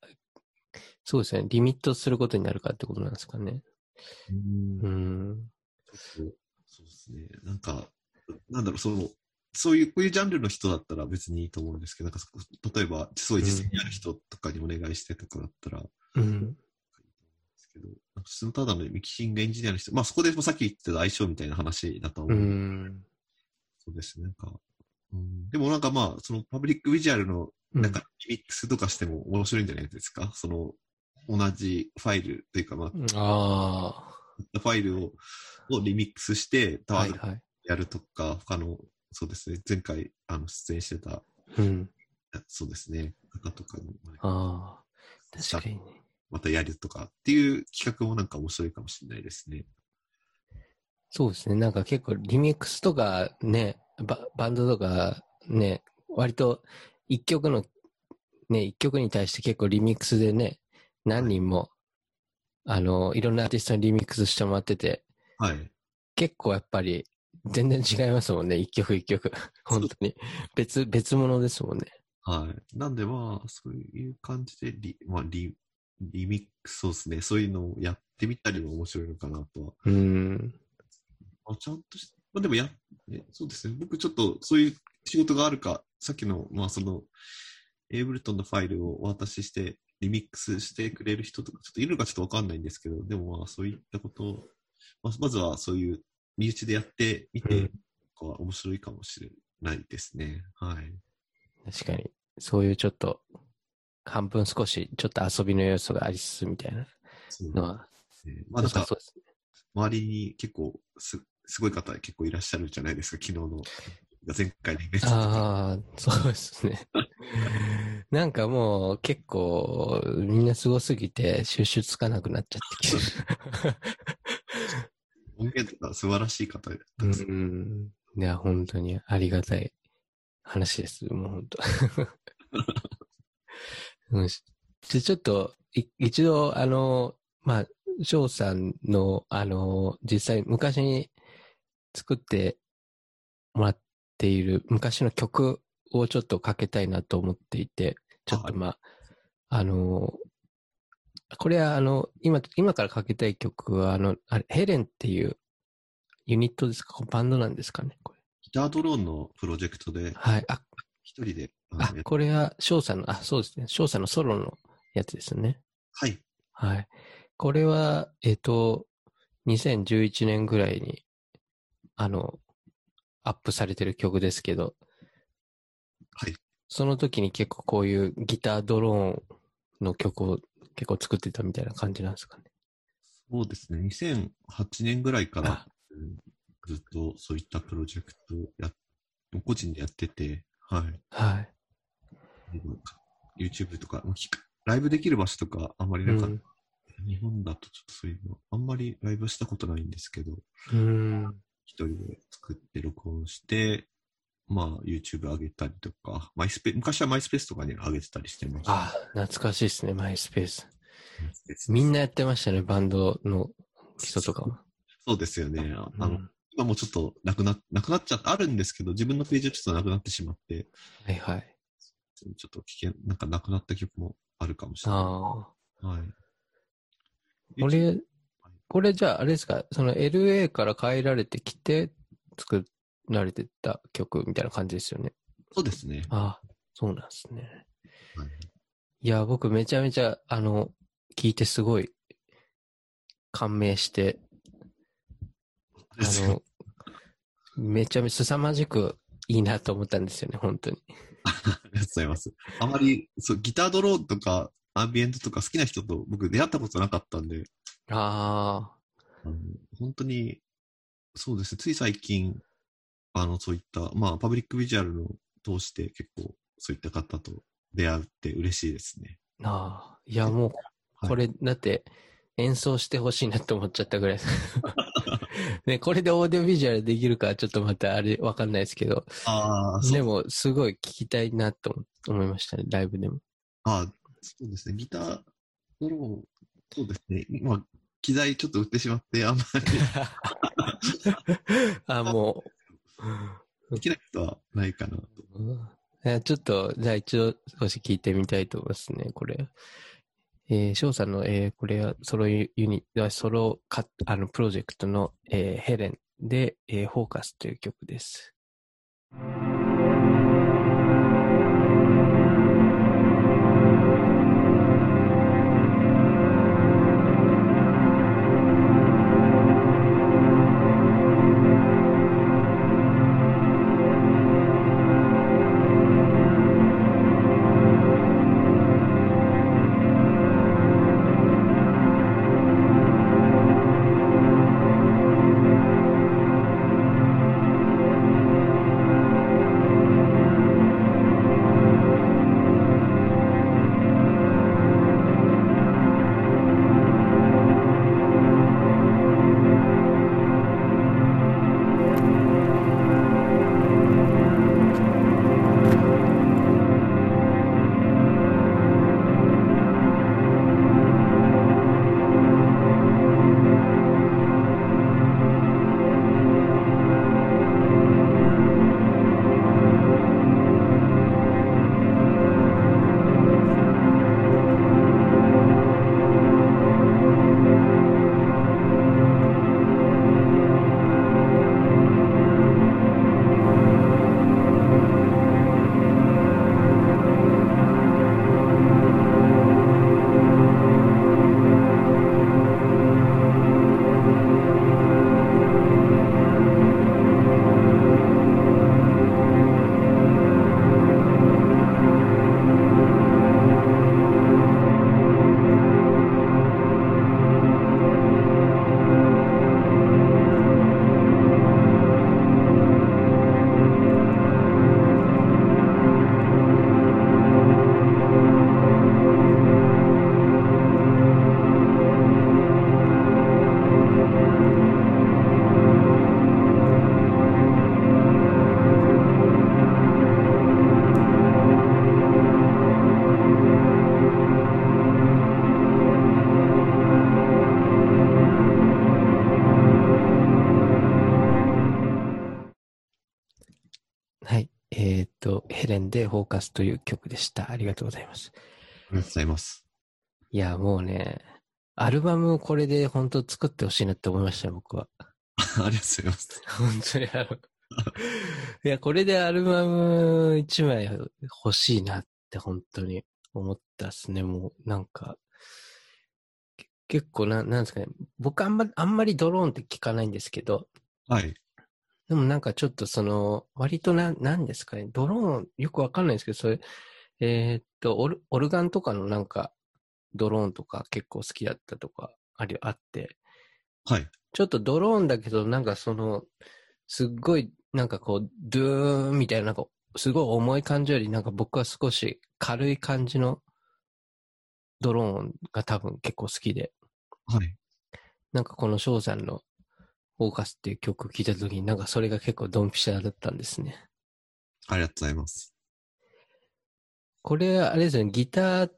そうですね。リミットすることになるかってことなんですかね。うんそうですね。なんか、なんだろう、その、そういう、こういうジャンルの人だったら別にいいと思うんですけど、なんか例えば、すごい実績ある人とかにお願いしてとかだったら、うん。ですけど、そのただのミキシングエンジニアの人、まあそこでもさっき言ってた相性みたいな話だと思うう。ん。そうですね。なんか、うん、でもなんかまあ、そのパブリックビジュアルのなんかリミックスとかしても面白いんじゃないですか、その、同じファイルというか、まあ、うんあファイルををリミックスして、あ。タワーズはいはい。やるとか、他の、そうですね、前回あの出演してた、うん。そうですね、方とかに、ああ。確かにね。またやるとかっていう企画もなんか面白いかもしれないですね。そうですね。なんか結構リミックスとかね、ババンドとかね、割と一曲の、ね、一曲に対して結構リミックスでね、何人も、あの、いろんなアーティストにリミックスしてもらってて、はい。結構やっぱり全然違いますもんね。一曲一曲。本当に。別、別物ですもんね。はい。なんでまあ、そういう感じでリ、まあ、リ、リミックス、そうですね、そういうのをやってみたりも面白いのかなとはうーん。まあ、ちゃんとし、まあ、でもや、ね、そうですね。僕ちょっとそういう仕事があるか、さっきの、まあその、エイブルトンのファイルをお渡しして、リミックスしてくれる人とか、ちょっといるのかちょっとわかんないんですけど、でもまあそういったことを、まあ、まずはそういう身内でやってみて、うん面白いかもしれないですね。はい。確かに。そういうちょっと、半分少しちょっと遊びの要素がありつつみたいなそうのは、ですね。まあなんか良さそ、うですね。周りに結構す、すごい方結構いらっしゃるじゃないですか、昨日の、前回のイベント。ああ、そうですね。*laughs* なんかもう結構みんなすごすぎて収集つかなくなっちゃってきて。音源とか素晴らしい方うたくさんん。いや、本当にありがたい話です。もう本当。*laughs* うんしでちょっと、い一度、あの、まあ、翔さんの、あの、実際昔に作ってもらっている昔の曲をちょっとかけたいなと思っていて、ちょっとまあ、あの、これはあの、今、今からかけたい曲は、あの、あれ、ヘレンっていうユニットですか？バンドなんですかね？これ。ギタードローンのプロジェクトで、はい。あ、一人で、あこれは翔さんの、あ、そうですね。翔さんのソロのやつですね。はい。はい。これは、えっ、と、2011年ぐらいに、あの、アップされてる曲ですけど、はい。その時に結構こういうギタードローンの曲を結構作ってたみたいな感じなんですかね。そうですね。2008年ぐらいからずっとそういったプロジェクトをやっ個人でやってて、はい。はい。YouTube とか、ひライブできる場所とかあんまりうなかった。ん。日本だとちょっとそういうの、あんまりライブしたことないんですけど、うん。一人で作って録音して、まあ YouTube 上げたりとか、マイスペ昔はマイスペースとかに上げてたりしてました。あ、懐かしいですね、マイスペース。みんなやってましたね、バンドの人とかも。そうですよね。ああの、うん今もちょっとなくな、なくなっちゃあるんですけど、自分のページはちょっとなくなってしまって、はいはい。ちょっと危険、なんかなくなった曲もあるかもしれない。ああ。はい。これ、これじゃあ、あれですか、その LA から帰られてきて作られてた曲みたいな感じですよね。そうですね。ああ、そうなんですね。はいいや、僕めちゃめちゃ、あの、聞いてすごい感銘して、あの、めちゃめちゃ凄まじくいいなと思ったんですよね、本当に。*laughs* ありがとうございます。あまり、そう、ギタードローンとか、アンビエントとか好きな人と僕出会ったことなかったんで、ああの本当に、そうですね、つい最近、あの、そういった、まあ、パブリックビジュアルの通して結構、そういった方と出会うって嬉しいですね。あ、ああ、いやもう、はい。これ、だって、演奏してほしいなって思っちゃったぐらい。です。ね、これでオーディオビジュアルできるかちょっとまたあれわかんないですけど、ああ、でもすごい聞きたいなと思思いましたね、ライブでも。あそうですね。ギタードロそうですね。今、機材ちょっと売ってしまって、あんまり。*laughs* あ、もできないことはないかなと。うんいやちょっと、じゃあ一応少し聞いてみたいと思いますね、これ。えー、翔さんの、えーこれはソロユニ、あソロカあのプロジェクトの、えーヘレンで、えーフォーカスという曲です。でフォーカスという曲でした。ありがとうございます。ありがとうございます。いや、もうね、アルバムこれで本当作ってほしいなって思いましたよ、僕は。*laughs* ありがとうございます。本当にあの、いや、これでアルバム一枚欲しいなって本当に思ったっすね、もう、なんか、け結構な、なんですかね、僕あんま、あんまりドローンって聞かないんですけど、はい。でもなんかちょっとその、割とな、なんですかね、ドローン、よくわかんないですけど、それ、えーっとオル、オルガンとかのなんか、ドローンとか結構好きだったとかあり、あって、はい。ちょっとドローンだけど、なんかその、すっごい、なんかこう、ドゥーンみたいな、なんか、すごい重い感じより、なんか僕は少し軽い感じのドローンが多分結構好きで、はい。なんかこの翔さんのフォーカスっていう曲を聴いたときに、なんかそれが結構ドンピシャだったんですね。ありがとうございます。これ、あれですよね、ギター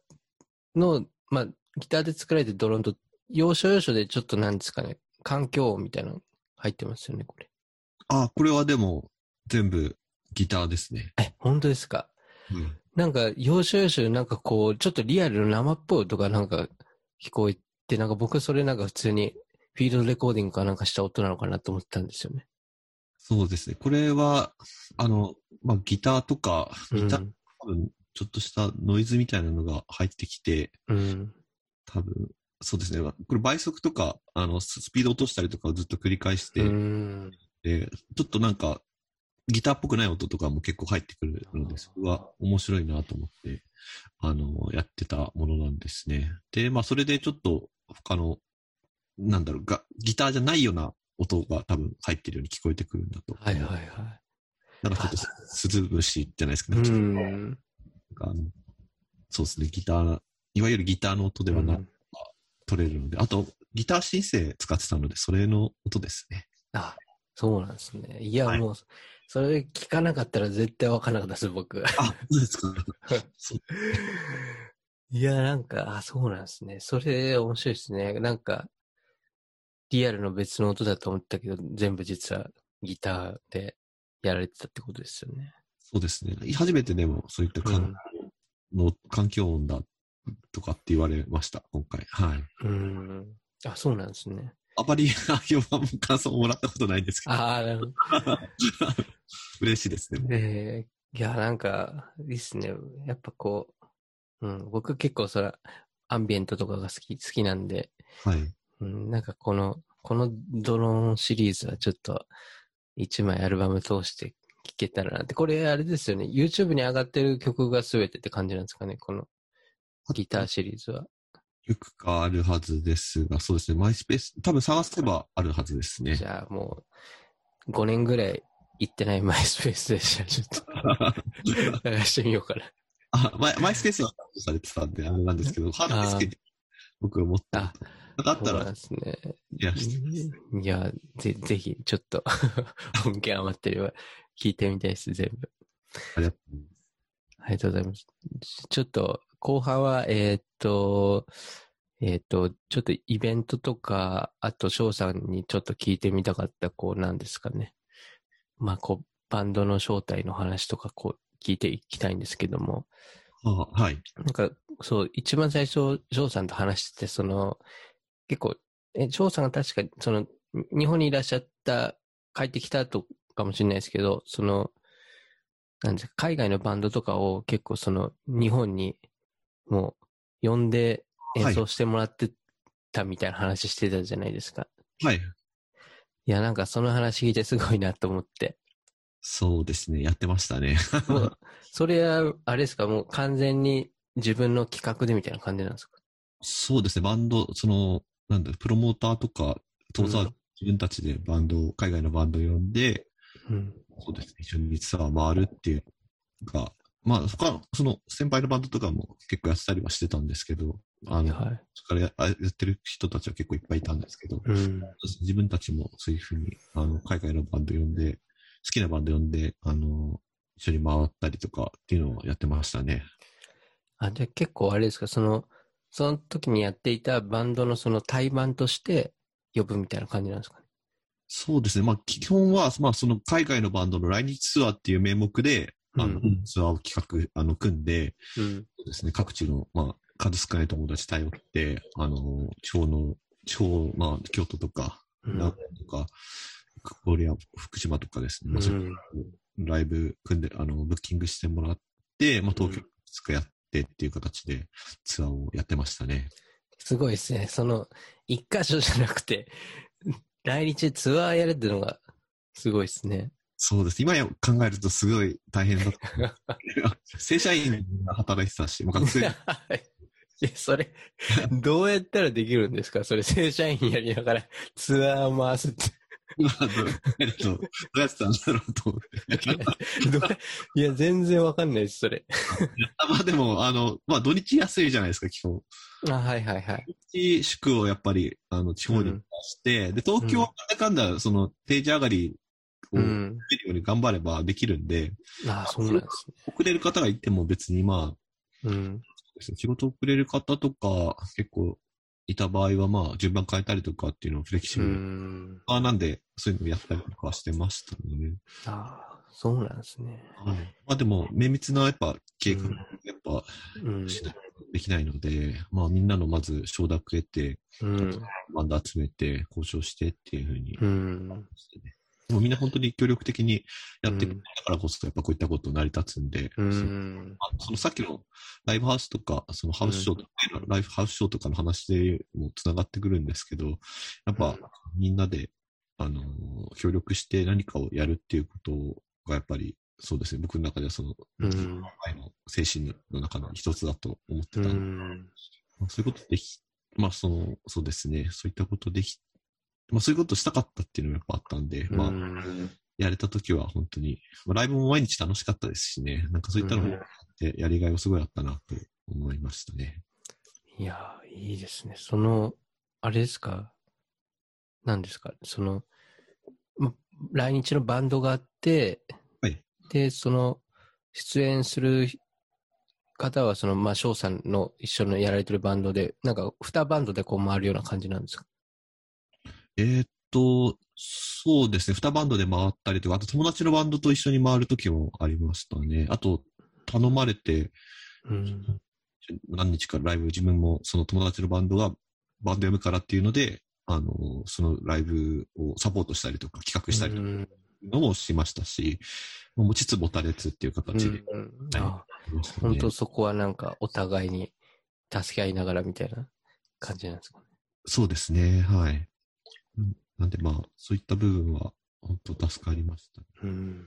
の、まあ、ギターで作られてるドローンと、要所要所でちょっとなんですかね、環境音みたいなの入ってますよね、これ。あ、これはでも、全部ギターですね。え、本当ですか？うん。なんか、要所要所なんかこう、ちょっとリアルな生っぽい音がなんか聞こえて、なんか僕それなんか普通にフィールドレコーディングかなんかした音なのかなと思ってたんですよね。そうですね。これは、あの、まあ、ギターとか、ギター、うん多分、ちょっとしたノイズみたいなのが入ってきて、うん。多分、そうですね。これ倍速とか、あの、ススピード落としたりとかをずっと繰り返して、うん。でちょっとなんか、ギターっぽくない音とかも結構入ってくるので、それは面白いなと思って、あの、やってたものなんですね。で、まあ、それでちょっと、他の、なんだろう、が、ギターじゃないような音が多分入ってるように聞こえてくるんだと。はいはいはなんかちょっとす、鈴虫じゃないですかい。ね。うん。とあのそうですね、ギター、いわゆるギターの音ではなくうん取れるので、あと、ギターシンセ使ってたので、それの音ですね。あ、そうなんですね。いや、はいもう、それ聞かなかったら絶対わかんなかったです、僕。あ、そうですか。*laughs* いや、なんか、あ、そうなんですね。それ面白いですね。なんか、リアルの別の音だと思ったけど、全部実はギターで。やられてたってことですよね。そうですね。初めてでもそういった環境の、環境音だとかって言われました、今回。はい。うん。あ、そうなんですね。あまり評判も感想ももらったことないんですけど、ああ、なるほど。*laughs* 嬉しいですね。えー、いや、なんか、いいっすね。やっぱこう、うん、僕結構それ、アンビエントとかが好き、好きなんで、はい。うん、なんかこの、このドローンシリーズはちょっと、一枚アルバム通して聴けたらなって。これあれですよね。YouTube に上がってる曲が全てって感じなんですかね？このギターシリーズは。いくかあるはずですが、そうですね。マイスペース、多分探せばあるはずですねじ。ゃあもう、5年ぐらい行ってないマイスペースでじゃあちょっと *laughs* 探してみようかな。あマイマイスペースはされてたんで、あれなんですけど、ハードディスクに僕は持ってあだったらそうですね。いや、いや、ぜ、ぜひ、ちょっと、*laughs* 本家余ってれば、聞いてみたいです、全部。ありがとうございます。ありがとうございます。ちょっと、後半は、えーっと、えーっと、ちょっとイベントとか、あと、翔さんにちょっと聞いてみたかった、こう、なんですかね。まあ、こう、バンドの正体の話とか、こう、聞いていきたいんですけども、あはい。なんか、そう、一番最初、翔さんと話してて、その、結構、え、翔さんが確か、その、日本にいらっしゃった、帰ってきた後かもしれないですけど、その、なんですか、海外のバンドとかを結構その、日本に、もう、呼んで演奏してもらってたみたいな話してたじゃないですか。はい。いや、なんかその話聞いてすごいなと思って。そうですね。やってましたね。もう、それは、あれですか、もう完全に自分の企画でみたいな感じなんですか？そうですね。バンド、その、なんだ、プロモーターとか、当座、うん自分たちでバンドを、海外のバンドを呼んで、うん。そうですね。一緒にツアー回るっていうか、まあ、他の、その先輩のバンドとかも結構やってたりはしてたんですけど、あの、はい。それからややってる人たちは結構いっぱいいたんですけど、うん。自分たちもそういうふうに、あの、海外のバンド呼んで、好きなバンド呼んで、あの、一緒に回ったりとかっていうのをやってましたね。あ、じゃあ結構あれですか、その、その時にやっていたバンドのその対バンとして呼ぶみたいな感じなんですかね。そうですね。まあ、基本は、まあ、その海外のバンドの来日ツアーっていう名目で、あの、うんツアーを企画、あの、組んで、うん。ですね、各地の、まあ、数少ない友達頼って、あの、地方の、地方、まあ、京都とか、うん名古屋とか、郡山、福島とかですね、まあ、ライブ組んで、あの、ブッキングしてもらって、まあ、東京2日やってっていう形でツアーをやってましたね。すごいですね。その、一箇所じゃなくて、来日ツアーやるっていうのが、すごいですね。そうです。今や考えるとすごい大変だった。*laughs* 正社員が働いてたし、もう学生、*laughs* え、それ、どうやったらできるんですか？それ、正社員やりながらツアー回すって。まあ、どうやってたんだろうと思って。*laughs* いや、全然わかんないです、それ。まあでも、あの、まあ土日安いじゃないですか、基本。あ、はいはいはい。土日祝をやっぱり、あの、地方に出して、で、東京はなんだかんだ、その、定時上がりを出うん。るように頑張ればできるんで、あそうなんですね。遅れる方がいても別にまあ、うん。仕事遅れる方とか結構いた場合はまあ、順番変えたりとかっていうのをフレキシうブルん。あなんで、そういうのをやったりとかしてましたね。ああ、そうなんですね。はい。まあでも、綿密なやっぱ計画、うんやっぱうん。しないとできないので、まあみんなのまず承諾得て、うん。バンド集めて、交渉してっていうふうにうん。もうみんな本当に協力的にやってくれたからこそ、やっぱこういったこと成り立つんで、うん。まあそのさっきのライブハウスとか、そのハウスショーとか、ライブハウスショーとかの話でもつながってくるんですけど、やっぱみんなで、あのー協力して何かをやるっていうことがやっぱり、そうですね、僕の中ではその、うん。精神の中の一つだと思ってうたんで、ん。まあそういうことでき、まあその、そうですね、そういったことでき、まあそういうことしたかったっていうのがやっぱあったんで、まあ、うんやれた時は本当に、まあ、ライブも毎日楽しかったですしね、なんかそういったのもあってやりがいはすごいあったなと思いましたね。いやー、いいですね。その、あれですか？何ですか？その、ま、来日のバンドがあって、はい。で、その、出演する方は、その、まあ、翔さんの一緒のやられてるバンドで、なんか、二バンドでこう回るような感じなんですか？えーっと、そうですね。二バンドで回ったりとか、あと友達のバンドと一緒に回る時もありましたね。あと、頼まれて、うん。何日かライブ、自分もその友達のバンドがバンドやむからっていうので、あの、そのライブをサポートしたりとか企画したりとかうんのもしましたし、もう持ちつ持たれつっていう形でうんはいあね本当そこはなんかお互いに助け合いながらみたいな感じなんですかね。そうですね、はい。うんなんでまあ、そういった部分は本当助かりました。うん。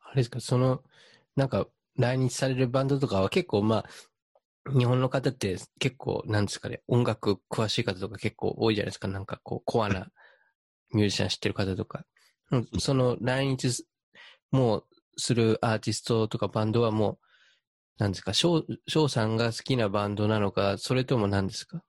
あれですか、その、なんか来日されるバンドとかは結構まあ、日本の方って結構、なんですかね、音楽詳しい方とか結構多いじゃないですか。なんかこう、コアなミュージシャン知ってる方とか。うんその来日すもうするアーティストとかバンドはもう、なんですか、翔翔さんが好きなバンドなのか、それとも何ですか？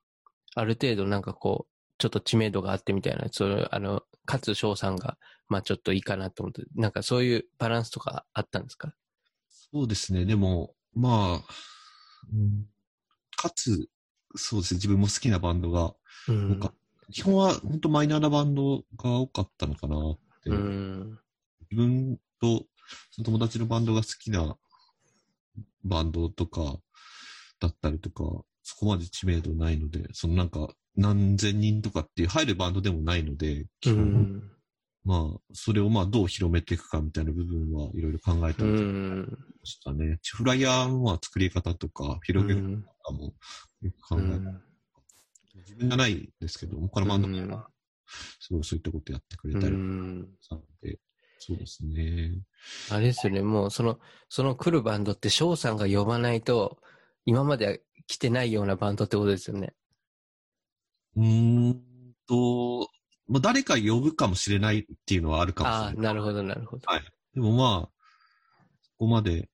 ある程度なんかこう、ちょっと知名度があってみたいな、それ、あの、かつ翔さんが、まあちょっといいかなと思って、なんかそういうバランスとかあったんですか？そうですね、でも、まあ、うんかつ、そうですね、自分も好きなバンドがうん多かった。基本は本当マイナーなバンドが多かったのかなって。うん。自分とその友達のバンドが好きなバンドとかだったりとか、そこまで知名度ないので、そのなんか何千人とかっていう入るバンドでもないので、う基本ん。まあ、それをまあどう広めていくかみたいな部分はいろいろ考えたうり。したね。フライヤーのまあ作り方とか、広げ方とかもよく考えた。うん自分がないんですけど、他のバンドがすごいそういったことやってくれたりうんしたので、そうですね。あれですよね、もうその、その来るバンドって翔さんが呼ばないと、今まで来てないようなバンドってことですよね。うーんと、まあ、誰か呼ぶかもしれないっていうのはあるかもしれああ、ない。なるほど、なるほど。はいでもまあ、そこまで、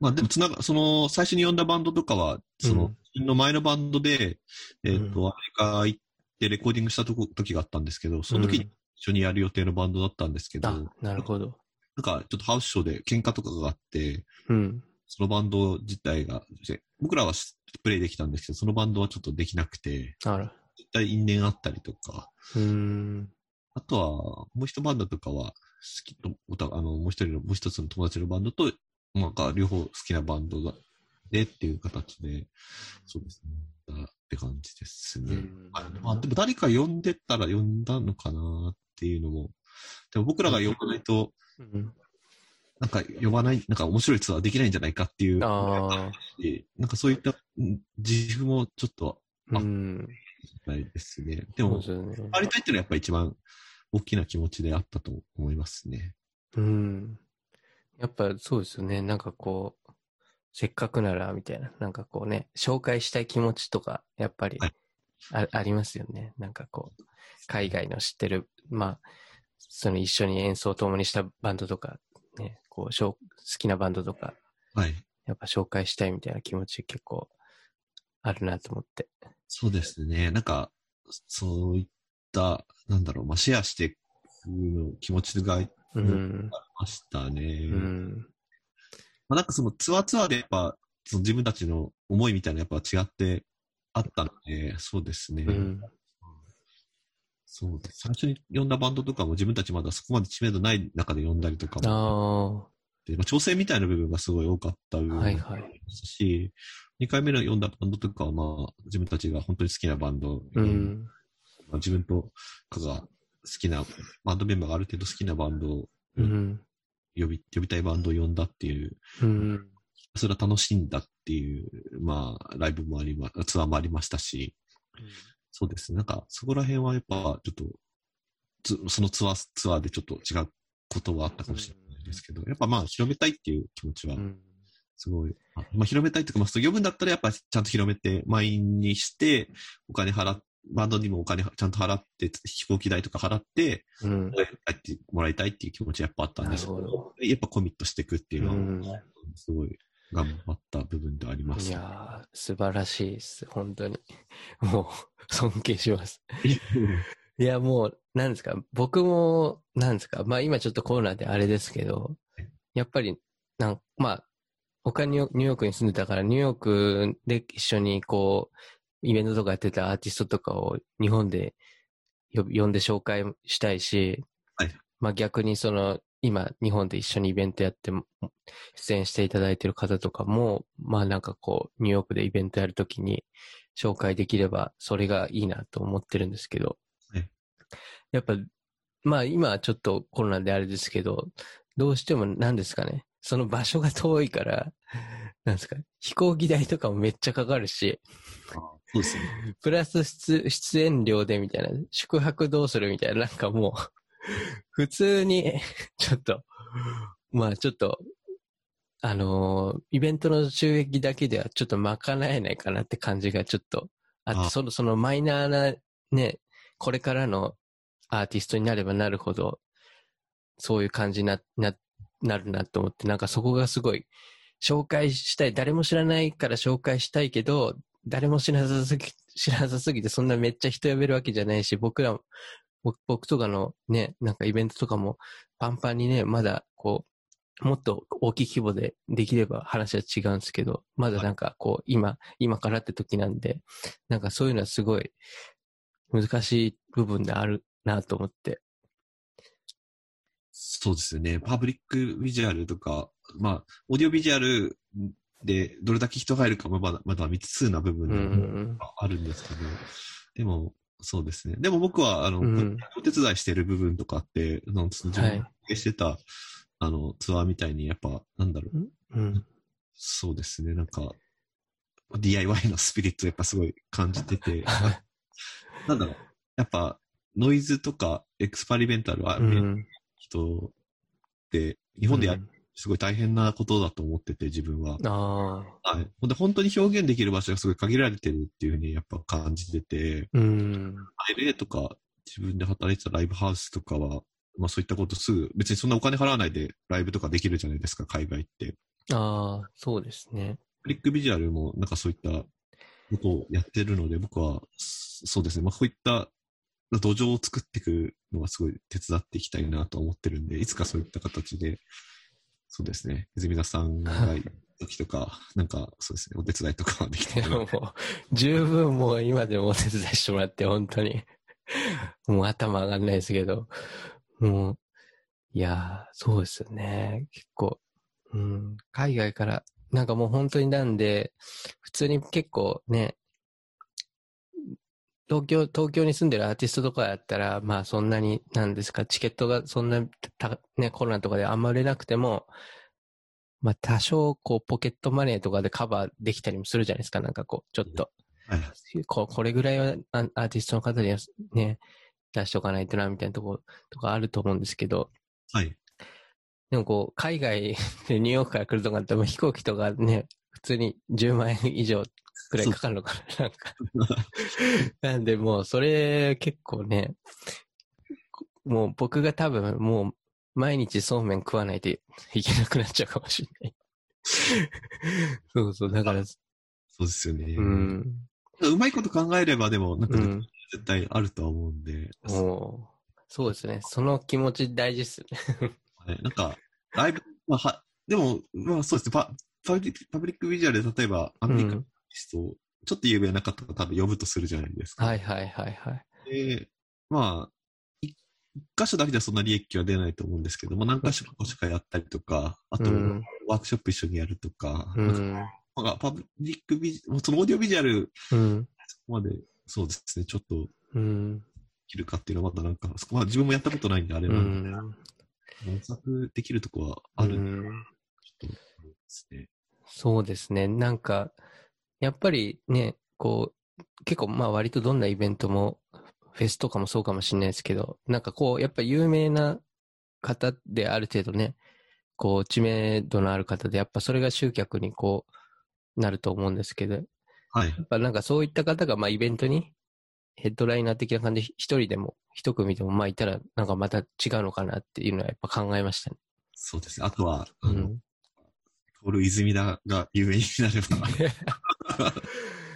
まあでもつなが、その、最初に呼んだバンドとかは、その、うんの前のバンドで、えっ、と、うんアメリカ行ってレコーディングしたとこ時があったんですけど、その時に一緒にやる予定のバンドだったんですけど、あ、なるほど。なんかちょっとハウスショーで喧嘩とかがあって、うん。そのバンド自体が、僕らはプレイできたんですけど、そのバンドはちょっとできなくて、あら。絶対因縁あったりとか、うーん。あとは、もう一バンドとかは、好きと、おたあの、もう一人の、もう一つの友達のバンドと、なんか両方好きなバンドが、でっていう形で、そうですね、だって感じですね。うんあまあ、でも誰か呼んでたら呼んだのかなっていうのも、でも僕らが呼ばないと、うんなんか呼ばない、なんか面白いツアーできないんじゃないかっていう、ああ。なんかそういったうん自負もちょっとあうん。ないですね。でもね。回りたいっていうのはやっぱ一番大きな気持ちであったと思いますね。うん。やっぱそうですよね。なんかこう、せっかくなら、みたいな。なんかこうね、紹介したい気持ちとか、やっぱりはいあ,、ありますよね。なんかこう、海外の知ってる、まあ、その一緒に演奏を共にしたバンドとか、ね、こう、しょう好きなバンドとか、はい。やっぱ紹介したいみたいな気持ち結構あるなと思って。そうですね。なんか、そういった、なんだろう、まあ、シェアしていくの気持ちがありうん。ましたね。うん。まあ、なんかそのツアーツアーでやっぱ、その自分たちの思いみたいなやっぱ違ってあったので、そうですね。うん。そうです。最初に呼んだバンドとかも自分たちまだそこまで知名度ない中で呼んだりとかもあで、まあ、調整みたいな部分がすごい多かった部分もありはいはいましたし、2回目の呼んだバンドとかはまあ自分たちが本当に好きなバンド、あ。うん。まあ、自分とかが好きな、バンドメンバーがある程度好きなバンドをうん。呼び、呼びたいバンドを呼んだっていう、うん。それは楽しんだっていう、まあ、ライブもありま、ツアーもありましたし、そうですね。なんか、そこら辺はやっぱ、ちょっと、つそのツアー、ツアーでちょっと違うことはあったかもしれないですけど、やっぱまあ、広めたいっていう気持ちはう、ん。すごい、あまあ、広めたいというか、まあ、そう呼ぶんだったらやっぱちゃんと広めて、満員にして、お金払っ、バンドにもお金ちゃんと払って、飛行機代とか払って、うん。帰ってもらいたいっていう気持ちはやっぱあったんですけなるほど、やっぱコミットしていくっていうのは、うんすごい頑張った部分ではあります。いやー、素晴らしいです。本当に。*laughs* もう、尊敬します。*laughs* いや、もう、なんですか、僕も、なんですか、まあ今ちょっとコロナであれですけど、やっぱり、なんまあ、他にニューヨークに住んでたから、ニューヨークで一緒にこう、イベントとかやってたアーティストとかを日本で呼んで紹介したいし、はいまあ逆にその、今、日本で一緒にイベントやっても、出演していただいてる方とかも、まあなんかこう、ニューヨークでイベントやるときに紹介できれば、それがいいなと思ってるんですけど、はいやっぱ、まあ今はちょっとコロナであれですけど、どうしても何ですかね、その場所が遠いから、なんですか、飛行機代とかもめっちゃかかるし、そうですね。プラス出出演料でみたいな、宿泊どうするみたいな、なんかもう、*laughs* 普通に、*laughs* ちょっと、まあちょっと、あのーイベントの収益だけではちょっと賄えないかなって感じがちょっとあって、あ。その、そのマイナーなね、これからのアーティストになればなるほど、そういう感じにな、な、なるなと思って、なんかそこがすごい、紹介したい、誰も知らないから紹介したいけど、誰も知らなさすぎ、知らなさすぎて、そんなめっちゃ人呼べるわけじゃないし、僕らも、僕僕とかのね、なんかイベントとかもパンパンにね、まだこう、もっと大きい規模でできれば話は違うんですけど、まだなんかこう、今、今からって時なんで、なんかそういうのはすごい難しい部分であるなと思って。そうですよね。パブリックビジュアルとか、まあ、オーディオビジュアルでどれだけ人が入るかもまだ、まだ未知数な部分うんうでんはあるんですけど、でも、そうですね。でも僕は、あの、うんお手伝いしてる部分とかって、あの自分はいがしてた、あの、ツアーみたいに、やっぱ、なんだろう、うん？うん。そうですね。なんか、DIY のスピリットやっぱすごい感じてて、*laughs* なんだろう、やっぱ、ノイズとかエクスパリメンタルは、うん。人って、日本でやる、すごい大変なことだと思ってて、自分は。はい。ほんで、本当に表現できる場所がすごい限られてるっていうふうにやっぱ感じてて、うん。LA とか自分で働いてたライブハウスとかは、まあそういったことすぐ、別にそんなお金払わないでライブとかできるじゃないですか、海外って。ああ、そうですね。クリックビジュアルもなんかそういったことをやってるので、僕は、そそうですね、まあこういった土壌を作っていくのはすごい手伝っていきたいなと思ってるんで、いつかそういった形で、そうですね、泉田さんが時とか、なんかそうですね、お手伝いとかできいやたらもう、十分もう今でもお手伝いしてもらって、本当に。*laughs* もう頭上がんないですけど。もう、いやー、そうですよね。結構、うん、海外から、なんかもう本当になんで、普通に結構ね、東京、東京に住んでるアーティストとかやったら、まあそんなに、なんですか、チケットがそんな、たね、コロナとかであんま売れなくても、まあ多少、こう、ポケットマネーとかでカバーできたりもするじゃないですか、なんかこう、ちょっと。はいここれぐらいはアアーティストの方にはね、出しとかないとな、みたいなところとかあると思うんですけど、はい。でもこう、海外でニューヨークから来るとかって、飛行機とかね、普通に10万円以上くらいかかるのかな、なんか。なんでもう、それ結構ね、もう僕が多分もう、毎日そうめん食わないといけなくなっちゃうかもしれない。そうそう、だから、そうですよね。うん、うまいこと考えれば、でも、なんかうん。絶対あるとは思うんで、おーそうですね。その気持ち大事っすね。ねなんか、ライブ、まあ、は、でも、まあそうですね、パパブリックビジュアルで例えばアメリカのアーティストを、ちょっと有名な方が多分呼ぶとするじゃないですか。はいはいはいはい。で、まあ、い一箇所だけではそんな利益は出ないと思うんですけども、何箇所かしかやったりとか、あと、うんワークショップ一緒にやるとか、うなんかん。まあパブリックビジそのオーディオビジュアルうん。そこまで、そうですね、ちょっとうん。切るかっていうのはまだなんか、そこまあ自分もやったことないんであれうなんで、ん。模索できるとこはあるんで、うんちょっと思いますね。そうですね。なんか、やっぱりね、こう、結構まあ割とどんなイベントも、フェスとかもそうかもしれないですけど、なんかこう、やっぱ有名な方である程度ね、こう、知名度のある方で、やっぱそれが集客にこう、なると思うんですけど、やはい。っぱなんかそういった方がまあイベントにヘッドライナー的な感じで一人でも一組でもまあいたらなんかまた違うのかなっていうのはやっぱ考えましたね。そうですね。あとは、あの、うん。トール泉田が有名になれば。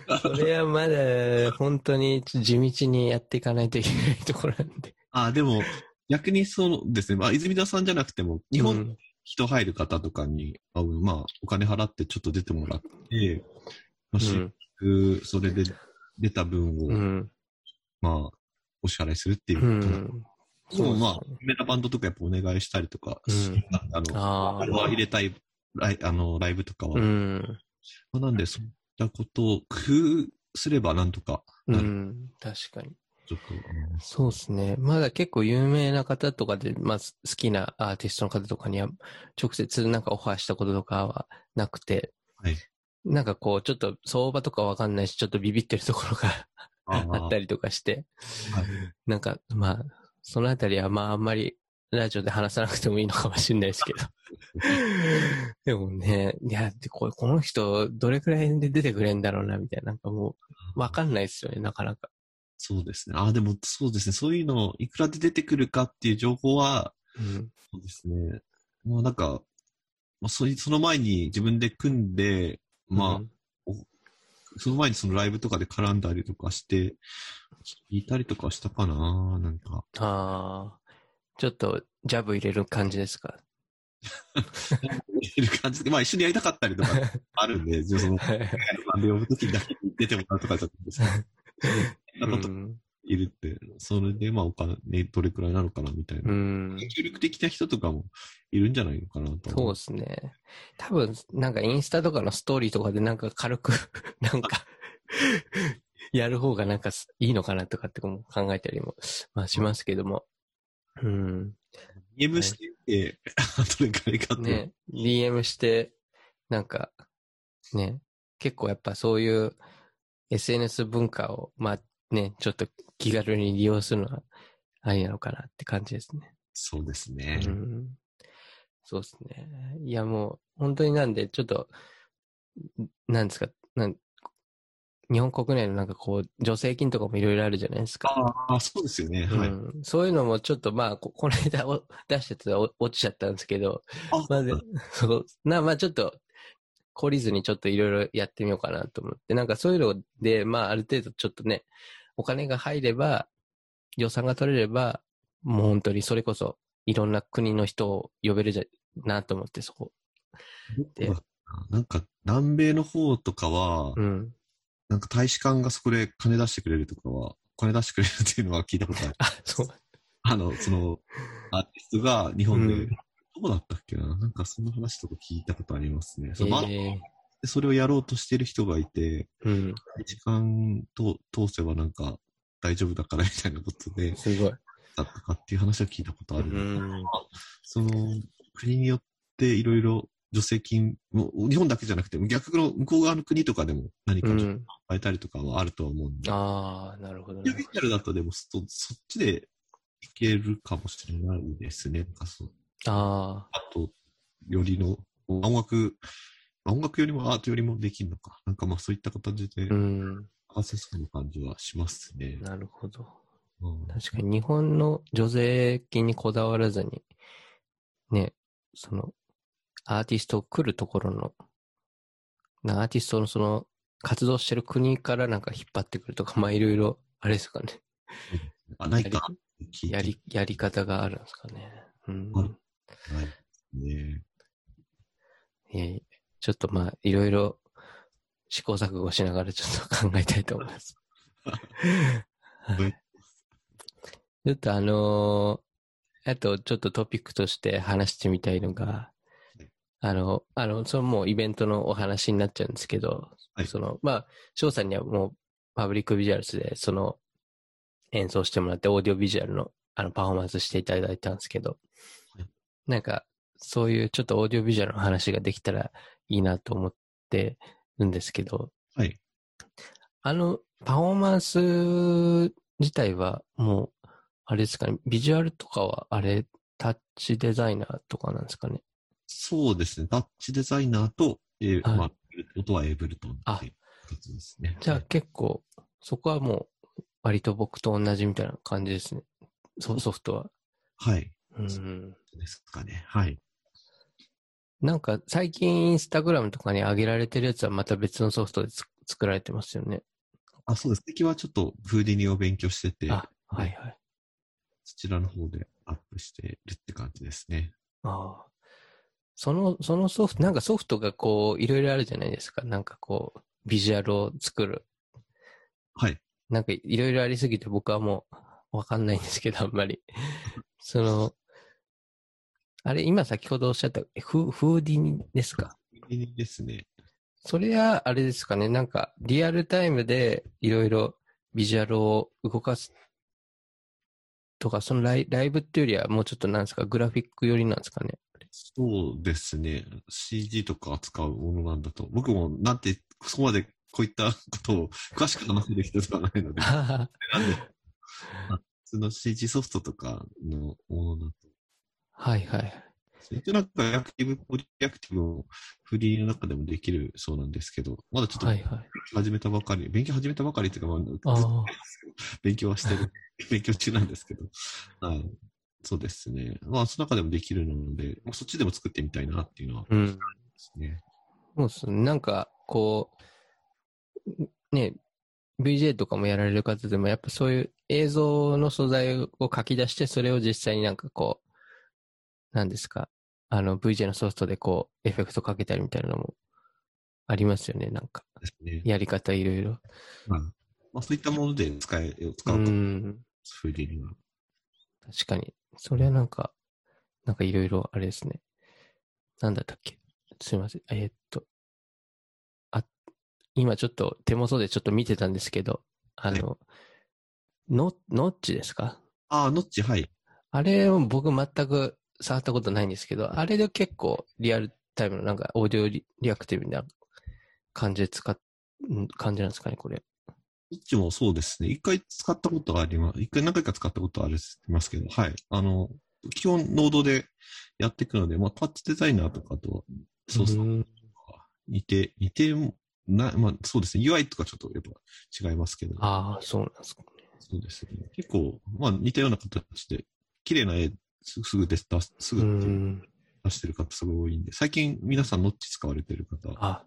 *laughs* それはまだ本当に地道にやっていかないといけないところなんで。あ、でも、逆にそうですね。まあ、泉田さんじゃなくても、日本うん人入る方とかに、あまあ、お金払ってちょっと出てもらって、まあ、うん私服それで出た分を、うん。まあ、お支払いするっていうう。ん。そうですね、有名なバンドとかやっぱお願いしたりとか、うんあの、あーあれは入れたいライあのライブとかは、うん。まあなんでそういったことを工夫すればなんとかうなる。ん。確かに。そうですね。まだ結構有名な方とかで、まあ、好きなアーティストの方とかには、直接なんかオファーしたこととかはなくて、はいなんかこう、ちょっと相場とかわかんないし、ちょっとビビってるところがああったりとかして、はいなんか、まあ、そのあたりはまああんまりラジオで話さなくてもいいのかもしれないですけど。*laughs* でもね、いや、でここの人、どれくらいで出てくれんだろうな、みたいな。なんかもう、わかんないですよね、なかなか。そうですね。ああ、でもそうですね。そういうの、いくらで出てくるかっていう情報は、うん。そうですね。もうなんか、まあ、その前に自分で組んで、まあ、その前にそのライブとかで絡んだりとかして、聞いたりとかしたかななんか。ああ、ちょっとジャブ入れる感じですか？いる感じで、まあ一緒にやりたかったりとかあるんで、*laughs* その、バンド呼ぶときだけに出てもらうとかだったんですうん。いるって、それでまあお金、どれくらいなのかなみたいな。うん。協力的な人とかもいるんじゃないのかなと思そうですね。多分、なんかインスタとかのストーリーとかでなんか軽く、*laughs* なんか、やる方がなんかいいのかなとかっても考えたりも、まあしますけども。うん。DM してみて、どれくらいかって。ね、DM して、なんか、ね、結構やっぱそういう SNS 文化を、まあね、ちょっと気軽に利用するのはありなのかなって感じですね。そうですね。うん。そうですね。いやもう、本当になんで、ちょっと、んなんですか、なん日本国内のなんかこう、助成金とかもいろいろあるじゃないですか。ああ、そうですよね。はい。うん、そういうのもちょっとまあ、こ *laughs* この間お出したやつはお落ちちゃったんですけど、あまあで、そう、な、まあちょっと、懲りずにちょっといろいろやってみようかなと思って、なんかそういうので、まあある程度ちょっとね、お金が入れば、予算が取れれば、もう本当にそれこそ、いろんな国の人を呼べるじゃなと思って、そこ。でなんか、南米の方とかは、うん。なんか大使館がそこで金出してくれるとかは、金出してくれるっていうのは聞いたことある。*laughs* あ、そう。あの、その、アーティストが日本で、うんどこだったっけな？なんかその話とか聞いたことありますね。そのまあえでそれをやろうとしてる人がいて、ー、うん。大使館と通せばなんか大丈夫だからみたいなことで、すごい。だったかっていう話は聞いたことあうる。ん。その、国によっていろいろ助成金も、日本だけじゃなくて、逆の向こう側の国とかでも何かうん。変えたりとかはあるとは思うんで。ああ、なるほどね。ビジュアルだとでもそ、そっちでいけるかもしれないですね。なんかそうああと、よりの、音楽、音楽よりもアートよりもできるのか。なんかまあそういった形であ、うん。合わせそうな感じはしますね。なるほど。うん確かに日本の助成金にこだわらずに、ね、その、アーティスト来るところの、なアーティストのその、活動してる国からなんか引っ張ってくるとか、*laughs* まあいろいろ、あれですかね。あ、ないか。やり、やり方があるんですかね。うん。あるないね。いやいやちょっとまあ、いろいろ試行錯誤しながらちょっと考えたいと思います。*laughs* はいちょっとあのーあとちょっとトピックとして話してみたいのが、あの、あの、そのもうイベントのお話になっちゃうんですけど、はいその、まあ、翔さんにはもうパブリックビジュアルスでその演奏してもらってオーディオビジュアルのあのパフォーマンスしていただいたんですけど、はいなんかそういうちょっとオーディオビジュアルの話ができたらいいなと思ってるんですけど、はい。あの、パフォーマンス自体はもう、あれですかね、ビジュアルとかはあれ、タッチデザイナーとかなんですかね。そうですね。タッチデザイナーと、えーはいまあ、音はエイブルトンっていう形ですね。じゃあ結構、そこはもう、割と僕と同じみたいな感じですね。ソソフトは。はい。うん。ですかね。はい。なんか最近インスタグラムとかに上げられてるやつはまた別のソフトでつ作られてますよね。あ、そうです。敵はちょっとフーディニを勉強してて、あ、はいはい。そちらの方でアップしてるって感じですね。ああ。その、そのソフト、なんかソフトがこう、いろいろあるじゃないですか。なんかこう、ビジュアルを作る。はい。なんかいろいろありすぎて僕はもう、わかんないんですけど、あんまり。*laughs* その、あれ、今先ほどおっしゃった、フフーディニですか？いいですね。それは、あれですかね、なんか、リアルタイムでいろいろビジュアルを動かすとか、そのライライブっていうよりはもうちょっとなんですか、グラフィック寄りなんですかね？そうですね。CG とか扱うものなんだと。僕もなんて、そこまでこういったことを詳しく話せる人ではないので。なんで、普通の CG ソフトとかのものだと。はいはい。一応なんかアクティブ、ポリアクティブをフリーの中でもできるそうなんですけど、まだちょっとはいはい。始めたばかり、勉強始めたばかりっていうか、まあ勉強はしてる、勉強中なんですけど、はい。そうですね。まあ、その中でもできるので、まあ、そっちでも作ってみたいなっていうのはうん。ですね。そうですね。なんか、こう、ね、VJ とかもやられる方でも、やっぱそういう映像の素材を書き出して、それを実際になんかこう、なんですか、あの VJ のソフトでこう、エフェクトかけたりみたいなのもありますよね、なんか。ね。やり方いろいろ。まあ、まあ、そういったもので使え、使ううと、ん。フリーには。確かに。それはなんか、なんかいろいろあれですね。なんだったっけ？すいません。えーっと。あ、今ちょっと手元でちょっと見てたんですけど、あの、ノノッチですか？ああ、ノッチ、はい。あれを僕全く触ったことないんですけど、あれで結構リアルタイムのなんかオーディオリリアクティブな感じで使っ、ん感じなんですかね、これ。ノッチもそうですね。一回使ったことがあります。一回何回か使ったことはありますけど、はい。あの、基本、ノードでやっていくので、まあ、タッチデザイナーとかと、そうそうう、ん似て、似ても、な、まあ、そうですね。UI とかちょっとやっぱ違いますけど、ああ、そうなんですかね。そうですね。結構、まあ、似たような形で、綺麗な絵、すすぐ出す、出すぐん。出してる方すごい多いんで、最近皆さんノッチ使われてる方、好あ、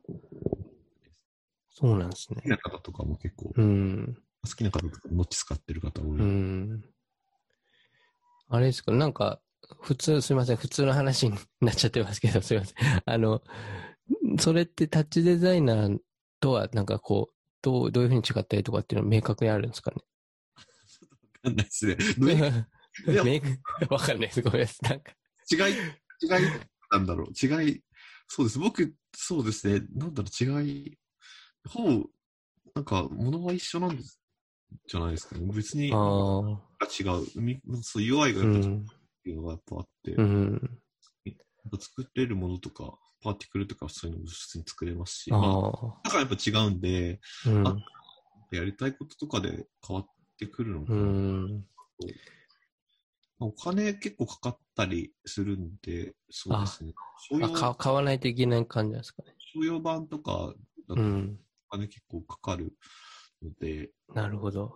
そうなんですねき。な方とかも結構、うん。好きな方とかノッチ使ってる方多い。うん。あれですか、なんか、普通、すみません、普通の話になっちゃってますけど、*laughs* すみません。あの、それってタッチデザイナーとは、なんかこう、どう、どういうふうに違ったりとかっていうのは明確にあるんですかね？わかんないですね。*laughs* わかんないです。ごめんなさい。なんか。違い、違い、なんだろう。違い、そうです。僕、そうですね。なんだろう、違い、ほぼ、なんか、ものは一緒なんです、じゃないですかね。別に、あ違う。みそう UI がうやっぱっん。ていうのがやっぱあって、うん。作れるものとか、パーティクルとかそういうのも普通に作れますし、あまあ、あ。だからやっぱ違うんで、うん。あやりたいこととかで変わってくるのかうな。ん。まあお金結構かかったりするんで、そうですね。商あ、用か買わないといけない感じなんですかね。商用版とかだとうん。お金結構かかるので、なるほど。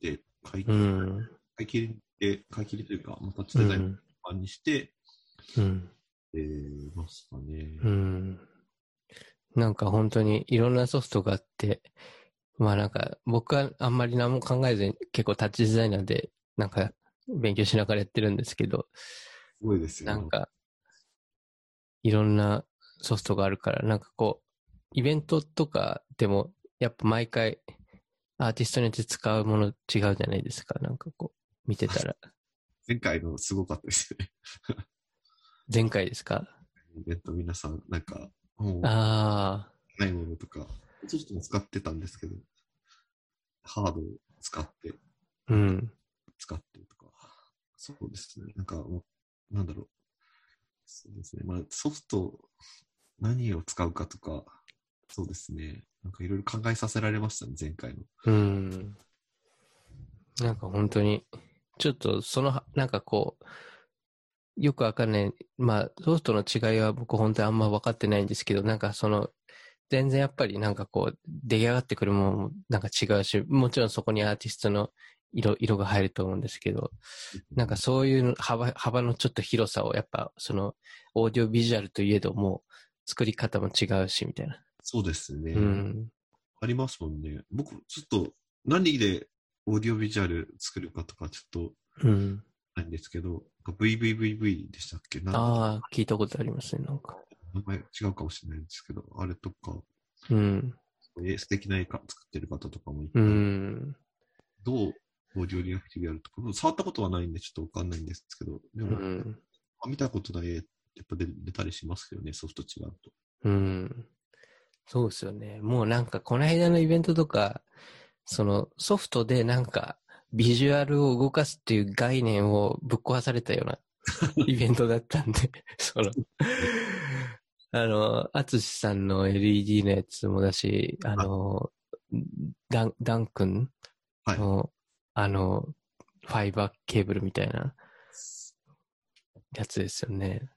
で、買い,、うん。買い切りで、買い切りというか、まあ、タッチうデザインん。版にして、うん。えー、ますかね。うん。なんか本当にいろんなソフトがあって、まあなんか僕はあんまり何も考えずに結構タッチデザイナーでなんか勉強しながらやってるんですけど、すごいですよ。なんかいろんなソフトがあるから、なんかこう、イベントとかでもやっぱ毎回アーティストによって使うもの違うじゃないですか。なんかこう、見てたら。*laughs* 前回のすごかったですね。*laughs* 前回ですか？イベント皆さん、なんか、もう、ああ、ないものとか、ソフトも使ってたんですけど、ハードを使って、うん。使ってとか、そうですね。なんかもう、なんだろう。そうですね。まあ、ソフト、何を使うかとか、そうですね。なんかいろいろ考えさせられましたね、前回の。うん。なんか本当に、ちょっとその、なんかこう、よくわかんない、まあ、ソフトの違いは僕本当にあんま分かってないんですけど、なんかその、全然やっぱりなんかこう、出来上がってくるものもなんか違うし、もちろんそこにアーティストの色、色が入ると思うんですけど、なんかそういう幅、幅のちょっと広さをやっぱ、その、オーディオビジュアルといえども、作り方も違うし、みたいな。そうですね。うん。ありますもんね。僕、ちょっと、何でオーディオビジュアル作るかとか、ちょっと、うん。ないんですけど、VVVV でしたっけ？ああ、聞いたことありますね、なんか。名前違うかもしれないんですけど、あれとか、うん。え素敵な絵か作ってる方とかもいて、うん。どうオーディオリアクティブやるとか、触ったことはないんでちょっとわかんないんですけど、でも、うん。見たことない絵、やっぱ出出たりしますけどね、ソフト違うと。うん。そうですよね。もうなんか、この間のイベントとか、そのソフトでなんか、ビジュアルを動かすっていう概念をぶっ壊されたような *laughs* イベントだったんで、*laughs* その、あの、アツシさんの LED のやつもだし、あの、ダン、ダン君はい。の、あの、ファイバーケーブルみたいなやつですよね。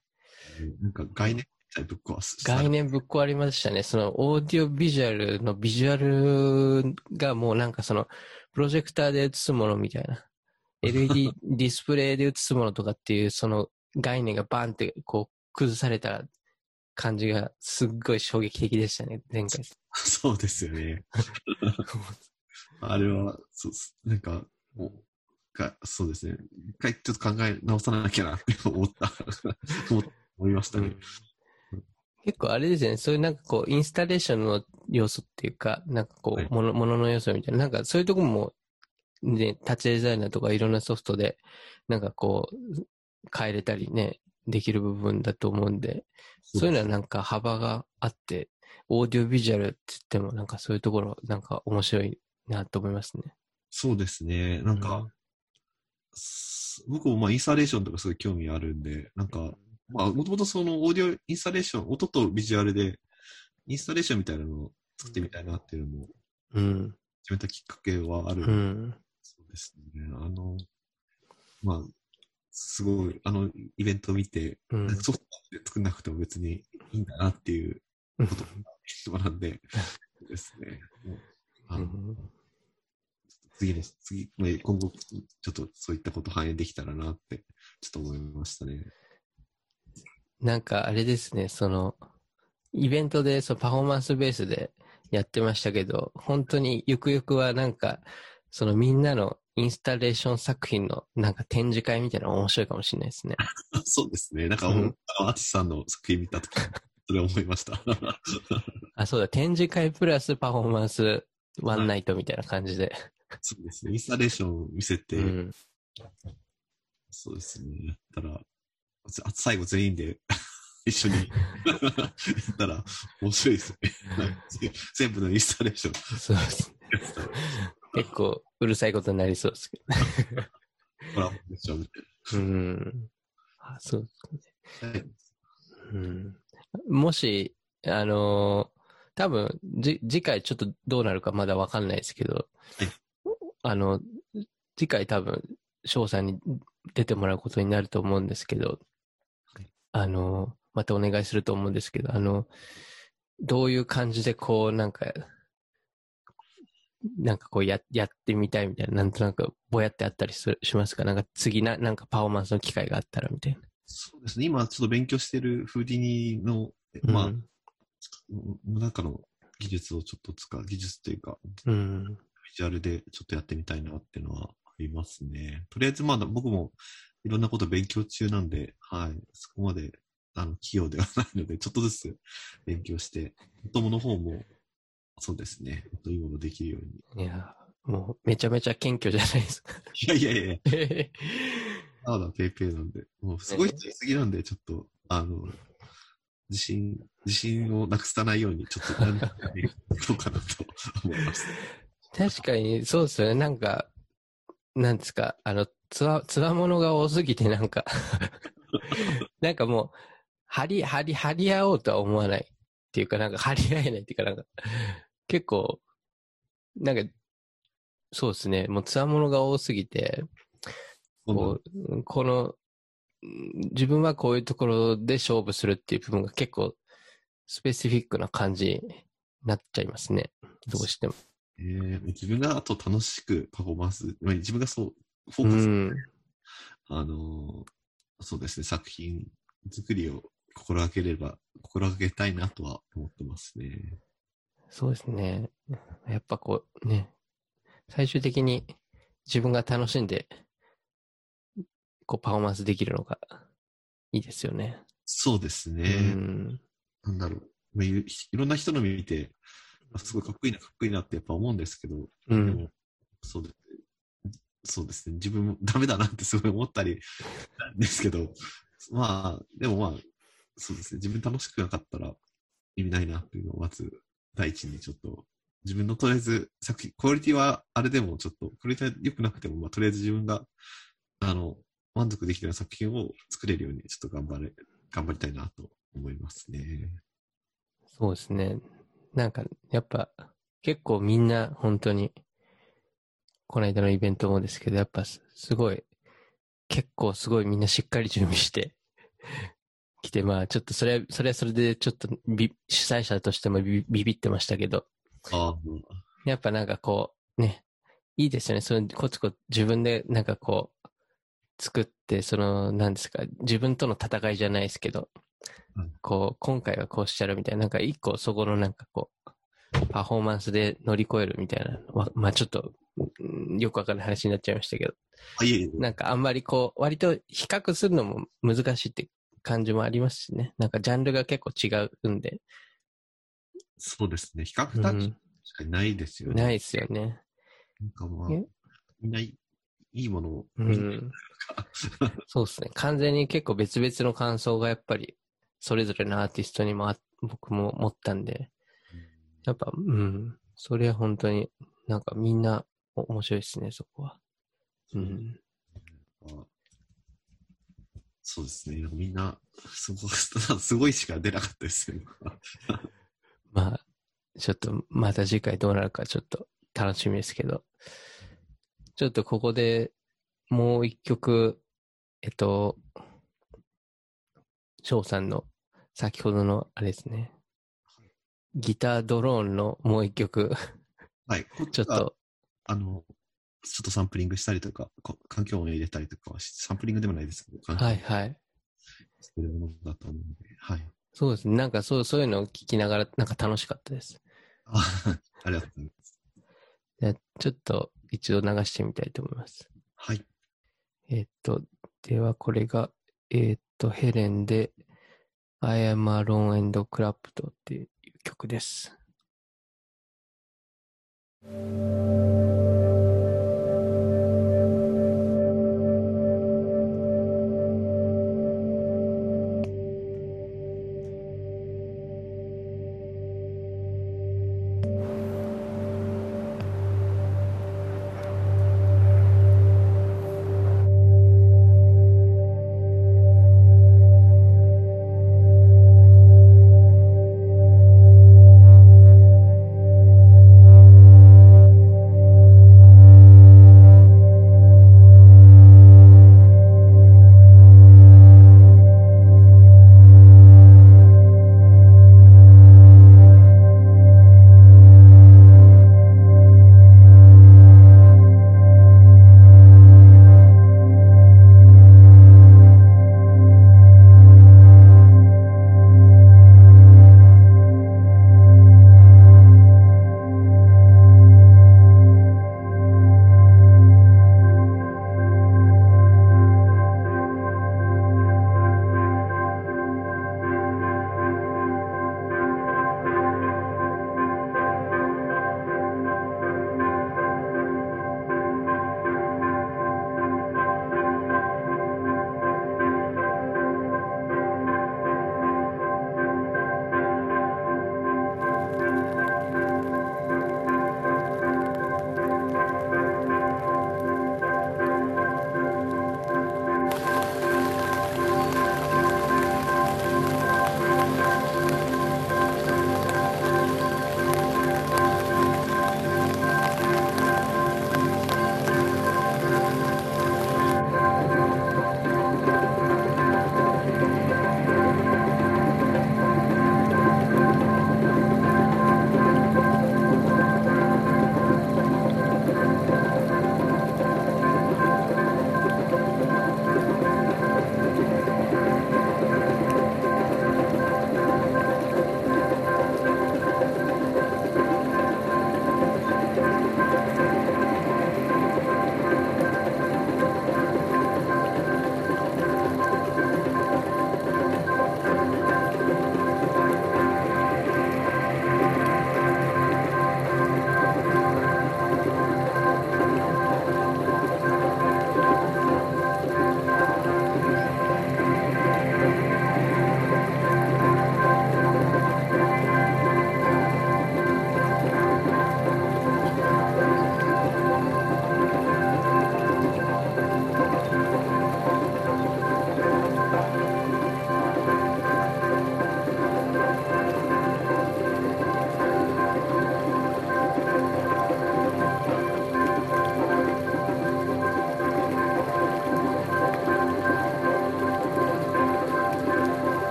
なんか概念みたいぶっ壊す。概念ぶっ壊れましたね。そのオーディオビジュアルのビジュアルがもうなんかそのプロジェクターで映すものみたいな。*laughs* LED ディスプレイで映すものとかっていうその概念がバンってこう崩された感じがすっごい衝撃的でしたね、前回。そうですよね。*laughs* あれは、そう。なんか、もう、がそうですね。一回ちょっと考え直さなきゃなって思った、思思いましたね。結構あれですよね、そういうなんかこう、インスタレーションの要素っていうか、なんかこ、はいうもの、ものの要素みたいな、なんかそういうとこも、ね、タッチデザイナーとかいろんなソフトで、なんかこう、変えれたりね、できる部分だと思うんで、そういうのはなんか幅があって、オーディオビジュアルって言ってもなんかそういうところなんか面白いなと思いますね。そうですね。なんか、す僕もまあインスタレーションとかすごい興味あるんで、なんか、まあもともとそのオーディオインスタレーション、音とビジュアルで、インスタレーションみたいなのを作ってみたいなっていうのもうん。始めたきっかけはあるうん。そうですね。あの、まあ、すごい、あの、イベントを見て、うんソフトで作んなくても別にいいんだなっていうことを学んで、ですね。あのうん次です。次、まあ今後、ちょっとそういったこと反映できたらなって、ちょっと思いましたね。なんかあれですね、その、イベントでそのパフォーマンスベースでやってましたけど、本当にゆくゆくはなんか、そのみんなのインスタレーション作品のなんか展示会みたいなの面白いかもしれないですね。*laughs* そうですね。なんか、うんアーティスさんの作品見たとき、それ思いました。*laughs* あ、そうだ、展示会プラスパフォーマンスワンナイトみたいな感じで。そうですね。インスタレーションを見せて、うん。そうですね。やったら、あ最後全員で *laughs* 一緒にやったら面白いですね。全部のインスタレーションそうです結構うるさいことになりそうですけコラボレーションみた。うん。あそうですね。な。はいうんもし、あのー多分、じ、次回ちょっとどうなるかまだわかんないですけど、あの、次回多分、翔さんに出てもらうことになると思うんですけどはい、あの、またお願いすると思うんですけど、あの、どういう感じでこう、なんか、なんかこうや、やってみたいみたいな、なんとなくぼやってあったりすしますか？なんか次な、なんかパフォーマンスの機会があったらみたいな。そうですね。今ちょっと勉強してるフーディニの、まあ、うん中の技術をちょっと使う、技術というか、うん。ビジュアルでちょっとやってみたいなっていうのはありますね。とりあえずまだ僕もいろんなこと勉強中なんで、はい。そこまで、あの、器用ではないので、ちょっとずつ勉強して、子供の方も、そうですね。いいものできるように。いや、もうめちゃめちゃ謙虚じゃないですか。いやいやいや、*laughs* まだペイペイなんで、もうすごい人いすぎなんで、ちょっと、あの、自信、自信をなくさないように、ちょっと何かやっていこうかなと思います。確かに、そうですよね。なんか、なんですか、あの、つわ、つわものが多すぎて、なんか、*laughs* なんかもう、張り、張り、張り合おうとは思わないっていうか、なんか張り合えないっていうか、なんか、結構、なんか、そうですね。もうつわものが多すぎて、こう、この、ん自分はこういうところで勝負するっていう部分が結構スペシフィックな感じになっちゃいますね。どうしても。えー自分があと楽しくパフォーマンス、まあ自分がそう、フォうーカス、ん。あのーそうですね、作品作りを心がければ、心がけたいなとは思ってますね。そうですね。やっぱこうね、最終的に自分が楽しんで、こうパフォーマンスできるのがいいですよね。そうですうね。ん。なんだろう。まあいいろんな人の見て、あすごいかっこいいな、かっこいいなってやっぱ思うんですけど、うん。でもそうで。そうですね、自分もダメだなって *laughs* すごい思ったりなんですけど、まあ、でもまあ、そうですね、自分楽しくなかったら意味ないなっていうのをまず第一にちょっと、自分のとりあえず作品、クオリティはあれでもちょっと、クオリティは良くなくても、まあ、とりあえず自分が、あの、満足できるような作品を作れるようにちょっと頑張れ、頑張りたいなと思いますね。そうですね。なんか、やっぱ、結構みんな本当に、この間のイベントもですけど、やっぱすごい、結構すごいみんなしっかり準備して *laughs* 来て、まあちょっとそれは、それはそれでちょっとビ主催者としてもビビビってましたけど、あやっぱなんかこう、ね、いいですよね。そのコツコツ自分でなんかこう、作って、その、なんですか、自分との戦いじゃないですけど、うんこう、今回はこうしちゃるみたいな、なんか一個そこのなんかこう、パフォーマンスで乗り越えるみたいな、わまあちょっと、うんよくわかんない話になっちゃいましたけど、あ、いえいえ、なんかあんまりこう、割と比較するのも難しいって感じもありますしね。なんかジャンルが結構違うんで、そうですね、比較う対象ん、しかないですよね。ないですよね。なんかまあえ、みんないいいいものを、うみん。そうですね。完全に結構別々の感想がやっぱり、それぞれのアーティストにもあ僕も思ったんで、やっぱ、うん。それは本当になんかみんなお面白いですね、そこは。うん。あそうですね、みんな、すごい、*laughs* すごいしか出なかったですよ。*laughs* まあ、ちょっとまた次回どうなるかちょっと楽しみですけど、ちょっとここでもう一曲、えっと、翔さんの先ほどのあれですね、ギタードローンのもう一曲、はい、こちょっと、あの、ちょっとサンプリングしたりとか、こ環境音を入れたりとかサンプリングでもないですけど、はいはい。してるものだと思うので、はい。そうですね。なんかそう、そういうのを聞きながら、なんか楽しかったです。あ *laughs* ありがとうございます。じゃあちょっと一度流してみたいと思います。はい。えーっと、ではこれが、えーっと、ヘレンで I am alone and clapped っていう曲です。なるほど。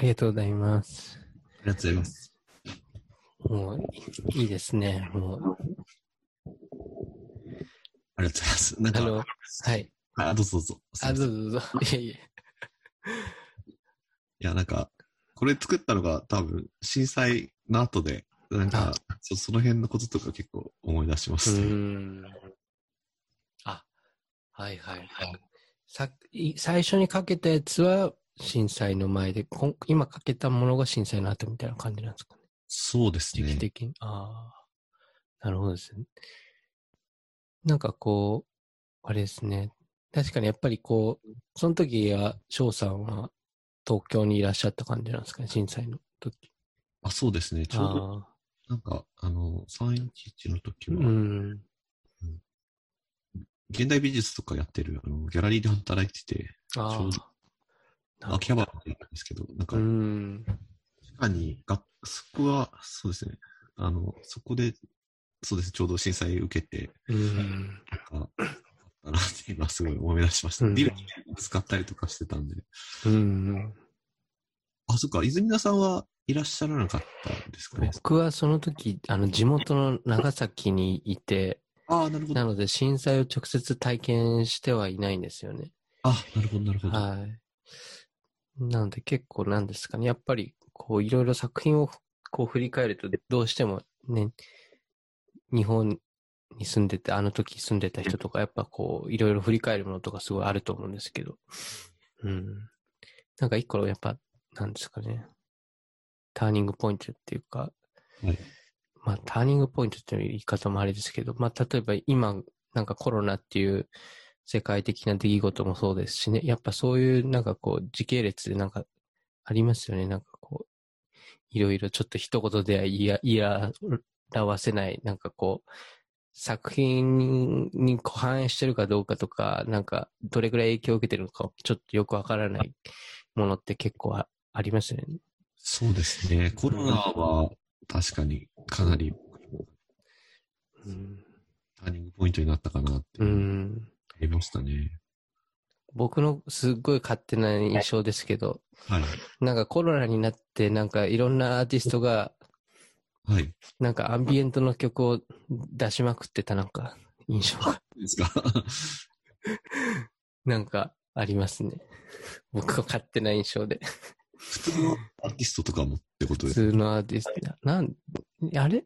ありがとうございます。ありがとうございます。もう、いいいですね。もう、ありがとうございます。なんか、あの、はい。あ、どうぞどうぞ。あ、どうぞどうぞ。いえいえ。いや、なんか、これ作ったのが多分、震災の後で、なんか、そその辺のこととか結構思い出しまうすね。あ、はいはいはい。さい最初にかけたやつは震災の前で、こん今かけたものが震災の後みたいな感じなんですかね。そうですね。時期的に。ああ、なるほどですね。なんかこう、あれですね。確かにやっぱりこう、その時は翔さんは東京にいらっしゃった感じなんですかね、震災の時。あ、そうですね。ちょうど、なんか、あの、311の時うは、ん。現代美術とかやってる、あの、ギャラリーで働いてて、あちょうあ。秋葉原なんですけど、なんかう、ん。確かに、がそこは、そうですね。あの、そこで、そうですね、ちょうど震災受けて、うん。なんか、あったなって今すごい思い出しました。うんビルにぶつかったりとかしてたんで。うん。あ、そっか、泉田さんはいらっしゃらなかったんですかね？僕はその時、あの、地元の長崎にいて、ああ、なるほど。なので震災を直接体験してはいないんですよね。あ、なるほど、なるほど。はい。なので結構なんですかね。やっぱり、こう、いろいろ作品をこう振り返ると、どうしてもね、日本に住んでて、あの時住んでた人とか、やっぱこう、いろいろ振り返るものとかすごいあると思うんですけど、うん。なんか一個やっぱ、なんですかね。ターニングポイントっていうか、はいまあ、ターニングポイントっていう言い方もあれですけど、まあ、例えば今、なんかコロナっていう世界的な出来事もそうですしね、やっぱそういうなんかこう時系列でなんかありますよね、なんかこう、いろいろちょっと一言では言いや表せない、なんかこう、作品に反映してるかどうかとか、なんかどれぐらい影響を受けてるのか、ちょっとよくわからないものって結構あありますよね。そうですね。コロナは確かにかなりうん。ターニングポイントになったかなってういうのんありましたね。僕のすっごい勝手な印象ですけど、はい。なんかコロナになって、なんかいろんなアーティストが、はい。なんかアンビエントの曲を出しまくってたなんか印象が、ですか *laughs* なんかありますね。僕の勝手な印象で。普通のアーティストとかもってこと普です通のアーティスト、なん、あれ？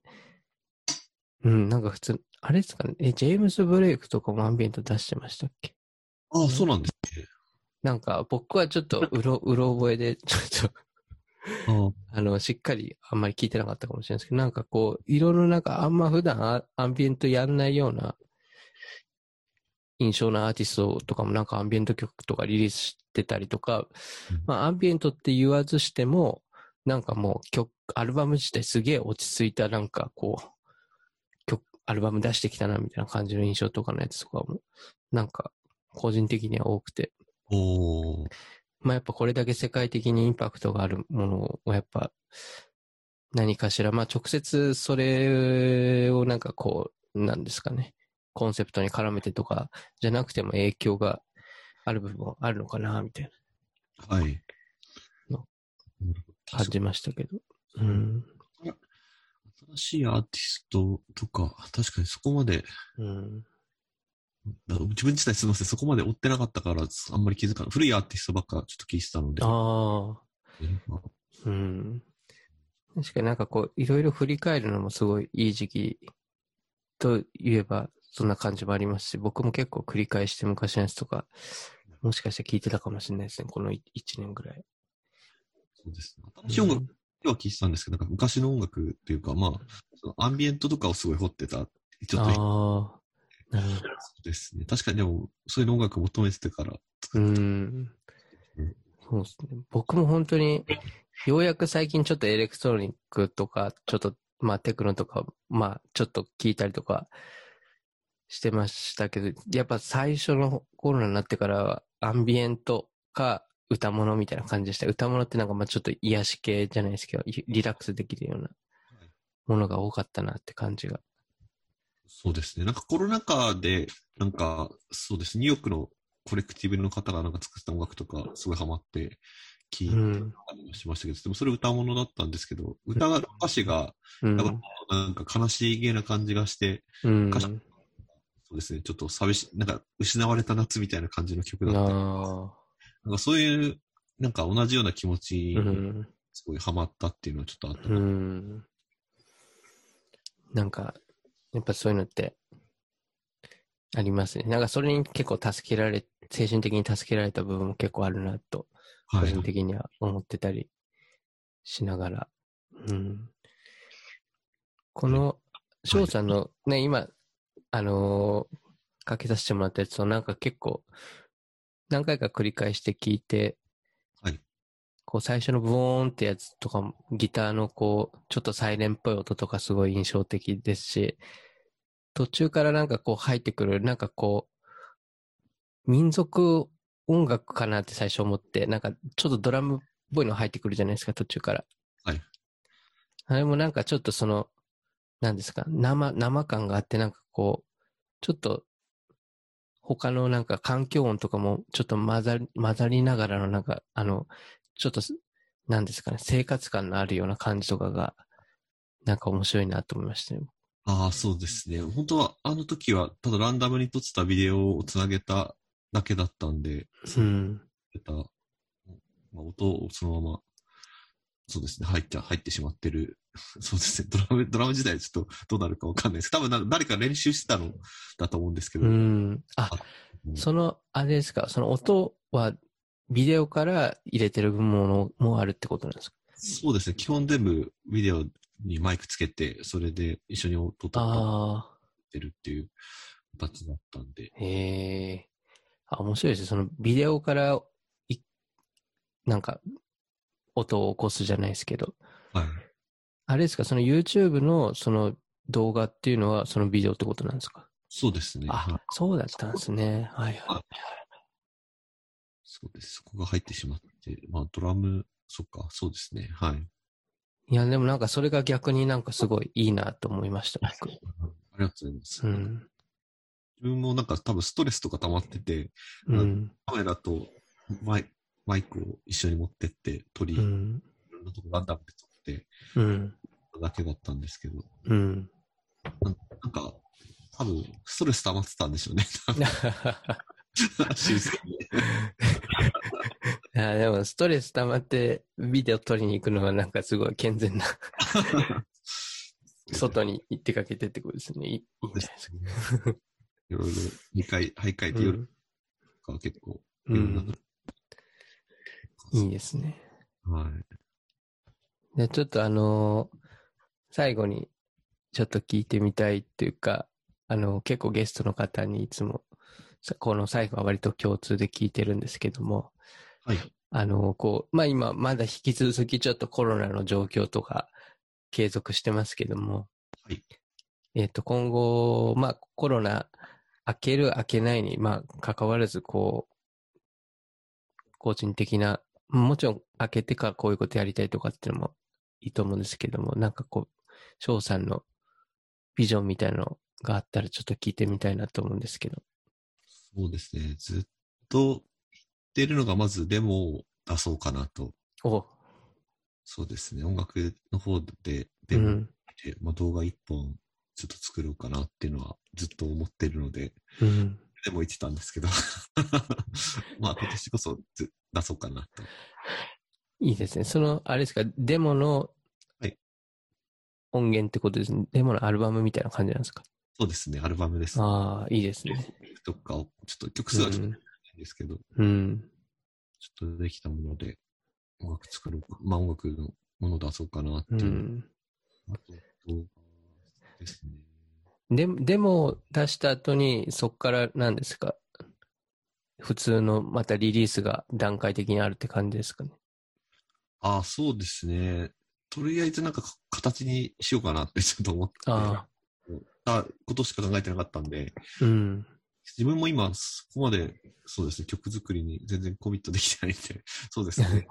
うん、なんか普通、あれですかね？え、ジェームス・ブレイクとかもアンビエント出してましたっけ？ああ、そうなんですね。なんか僕はちょっとうろ、うろ覚えで、*laughs* ちょっと、あの、しっかりあんまり聞いてなかったかもしれないですけど、なんかこう、いろいろなんかあんま普段アアンビエントやんないような印象のアーティストとかもなんかアンビエント曲とかリリースしてたりとか、うんまあアンビエントって言わずしても、なんかもう曲、アルバム自体すげえ落ち着いたなんかこう、曲、アルバム出してきたなみたいな感じの印象とかのやつとかも、なんか個人的には多くて、おーまあやっぱこれだけ世界的にインパクトがあるものをやっぱ何かしら、まあ直接それをなんかこう、なんですかね、コンセプトに絡めてとかじゃなくても影響がある部分はあるのかな、みたいなはい。感じましたけど。うん。新しいアーティストとか、確かにそこまで、うん。だ自分自体すみません、そこまで追ってなかったから、あんまり気づかない。古いアーティストばっかちょっと聞いてたので。ああ。うん。確かになんかこう、いろいろ振り返るのもすごいいい時期と言えば、そんな感じもありますし、僕も結構繰り返して昔のやつとか、もしかして聞いてたかもしれないですね、この1年ぐらい。そうですね。新しい音楽では聞いてたんですけど、なんか昔の音楽っていうか、まあ、そのアンビエントとかをすごい掘ってた。ちょっと、ああ、なるほど。そうですね。確かにでも、そういう音楽求めててからう作った。ん。そうですね。僕も本当に、ようやく最近ちょっとエレクトロニックとか、ちょっと、まあテクノとか、まあちょっと聞いたりとかしてましたけど、やっぱ最初のコロナになってからは、アンビエントか歌物みたいな感じでした。歌物ってなんかまあちょっと癒し系じゃないですけど、リリラックスできるようなものが多かったなって感じが。そうですね。なんかコロナ禍で、なんか、そうです。ニューヨークのコレクティブの方がなんか作った音楽とか、すごいハマってう聞いたん。りもしましたけど、でもそれ歌物だったんですけど、歌が、歌詞が、なんか悲しげな感じがして、うん。歌詞そうですね、ちょっと寂しい、なんか失われた夏みたいな感じの曲だった。あなんかそういう、なんか同じような気持ち。すごいハマったっていうのはちょっとあったうな。ん。なんか、やっぱそういうのって、ありますね。なんかそれに結構助けられ、精神的に助けられた部分も結構あるなと、個はい人。的には思ってたりしながら。うん。この、翔さんのね、今、あのーかけさせてもらったやつをなんか結構、何回か繰り返して聞いて、はいこう最初のブオーンってやつとかも、ギターのこう、ちょっとサイレンっぽい音とかすごい印象的ですし、途中からなんかこう入ってくる、なんかこう、民族音楽かなって最初思って、なんかちょっとドラムっぽいの入ってくるじゃないですか、途中から。はい。あれもなんかちょっとその、なんですか、生、生感があってなんかこう、ちょっと、他のなんか環境音とかもちょっと混ざり、混ざりながらのなんか、あの、ちょっとす、なんですかね、生活感のあるような感じとかが、なんか面白いなと思いましたよ。ああ、そうですね。本当は、あの時は、ただランダムに撮ってたビデオをつなげただけだったんで、うん。た、まあ、音をそのまま、そうですね、入って、入ってしまってる。*laughs* そうですね、ドラム、ドラム自体ちょっとどうなるかわかんないです。多分な誰か練習してたのだと思うんですけど。うん。あ、うんその、あれですか、その音はビデオから入れてるものもあるってことなんですか？そうですね、基本全部ビデオにマイクつけて、それで一緒に音とああってるっていう形だったんで。ー、へえ。あ、面白いですね。そのビデオからい、なんか、音を起こすじゃないですけど。はい。あれですか、その YouTube のその動画っていうのはそのビデオってことなんですか？そうですね。はいあ、そうだったんですね。はいは *laughs* そうです。そこが入ってしまって、まあドラム、そっか、そうですね。はい。い。いや、でもなんかそれが逆になんかすごいいいなと思いました、僕。ありがとうございます。うん。自分もなんか多分ストレスとか溜まってて、うん。カメラとマイマイクを一緒に持ってって撮り、いうん。ろんなとこランダムで撮ってうん。だけだったんですけど、うん。なんか、多分ストレス溜まってたんでしょうね。*laughs* いや、でもストレス溜まってビデオ撮りに行くのはなんかすごい健全な、外に行ってかけてってことですね。いいですか。いろいろ、2回、徘徊で夜とか結構、うん。いいですね。はい。で、ちょっとあのー最後にちょっと聞いてみたいっていうか、あの結構ゲストの方にいつも、さこの最後は割と共通で聞いてるんですけども、はい。あのこう、まあ今、まだ引き続きちょっとコロナの状況とか継続してますけども、はい。えっ、と、今後、まあコロナ明ける明けないに、まあ関わらず、こう、個人的な、もちろん明けてからこういうことやりたいとかっていうのもいいと思うんですけども、なんかこう、翔さんのビジョンみたいなのがあったらちょっと聞いてみたいなと思うんですけど。そうですね。ずっと言ってるのが、まずデモを出そうかなと。おそうですね。音楽の方でうデモん。で、まあ、動画一本ちょっと作ろうかなっていうのはずっと思ってるので、うん。でも言ってたんですけど、*laughs* まあ今年こそず出そうかなと。いいですね。その、あれですか、デモのはい音源ってことですね。デモのアルバムみたいな感じなんですか？そうですね。アルバムです。ああ、いいですね。とかを、ちょっと曲数はちょっとうんないんですけど、うん。ちょっとできたもので、音楽作ろうか、まあ音楽のものを出そうかなってういう。ん。あと、動画ですね。で、デモを出した後に、そこから何ですか？普通のまたリリースが段階的にあるって感じですかね？ああ、そうですね。とりあえずなんかか形にしようかなってちょっと思って、ああことしか考えてなかったんで、あ、うん。自分も今、そこまで、そうですね、曲作りに全然コミットできてないんで、*laughs* そうですね。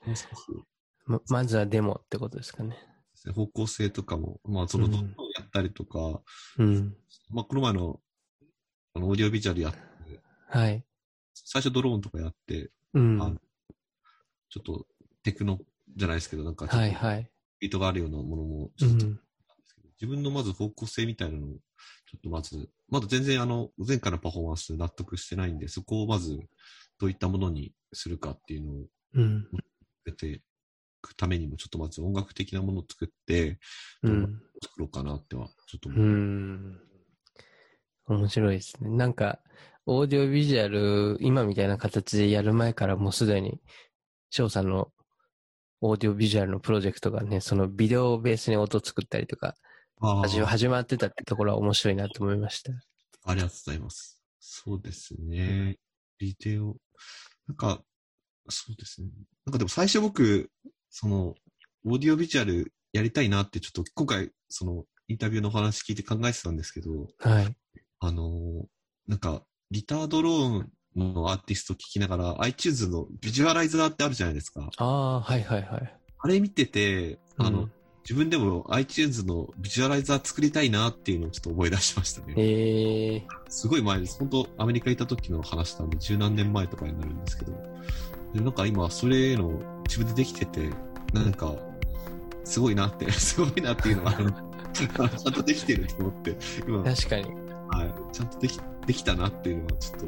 *laughs* ま、まずはデモってことですかね。方向性とかも、まあ、その、うんどんどんやったりとか、うん。まあ、この前の、あの、オーディオビジュアルやって、はい。最初ドローンとかやって、うん。あちょっとテクノじゃないですけど、なんかはいはい。ビートがあるようなものもちょっとうん。自分のまず方向性みたいなのを、ちょっとまず、まだ全然あの、前回のパフォーマンス納得してないんで、そこをまず、どういったものにするかっていうのをうん。出ていくためにも、ちょっとまず音楽的なものを作って、うん。作ろうかなっては、ちょっとう思う。ん。面白いですね。なんか、オーディオビジュアル、今みたいな形でやる前からもうすでに、翔さんのオーディオビジュアルのプロジェクトがね、そのビデオをベースに音作ったりとか、あ始まってたってところは面白いなと思いました。ありがとうございます。そうですね。ビデオ。なんか、そうですね。なんかでも最初僕、その、オーディオビジュアルやりたいなってちょっと今回、その、インタビューのお話聞いて考えてたんですけど、はい。あのーなんか、ギタードローンのアーティスト聞きながら、iTunes のビジュアライザーってあるじゃないですか。ああ、はいはいはい。あれ見てて、あの、うん自分でも iTunes のビジュアライザー作りたいなっていうのをちょっと思い出しましたね。ええすごい前です。本当アメリカ行った時の話なんで、十何年前とかになるんですけど。でなんか今、それの自分でできてて、なんか、すごいなって、*laughs* すごいなっていうのは、ちゃんとできてると思って、今、はい、確かに。ちゃんとできできたなっていうのは、ちょっと、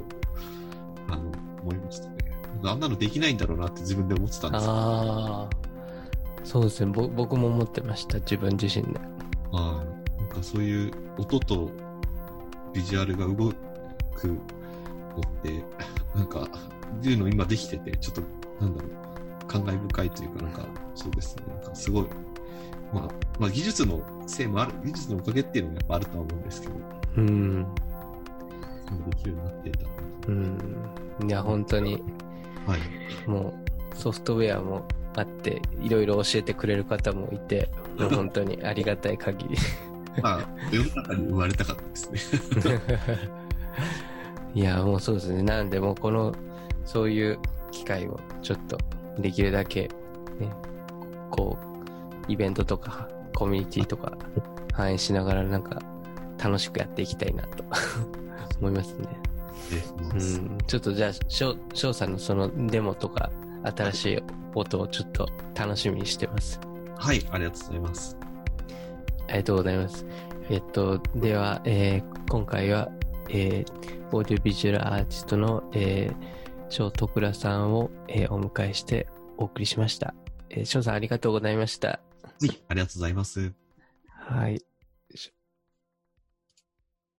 あの、思いましたね。あんなのできないんだろうなって自分で思ってたんですよ。ああ、そうですね。ぼ僕も思ってました。自分自身で。はい。なんかそういう音とビジュアルが動くのって、なんか、いうの今できてて、ちょっと、なんだろう、感慨深いというか、なんか、そうですね。なんかすごい、まあ、まあ技術のせいもある、技術のおかげっていうのもやっぱあるとは思うんですけど、うん。できるようになっていたな。うん。いや、本当に、はい。もう、ソフトウェアもあって、いろいろ教えてくれる方もいて、もう本当にありがたい限り。*laughs* まあ、世の中に生まれたかったですね。*laughs* いや、もうそうですね。なんで、もうこの、そういう機会をちょっと、できるだけ、ね、こう、イベントとか、コミュニティとか、反映しながら、なんか、楽しくやっていきたいなと思いますね。えうん、ちょっとじゃあ、翔翔さんのそのデモとか、新しい音をちょっと楽しみにしてます。はい、ありがとうございます。ありがとうございます。えっと、では、えー今回は、えーオーディオビジュアルアーティストの、えー、翔徳良さんを、えーお迎えしてお送りしました。えー翔さんありがとうございました。はい、ありがとうございます。はい。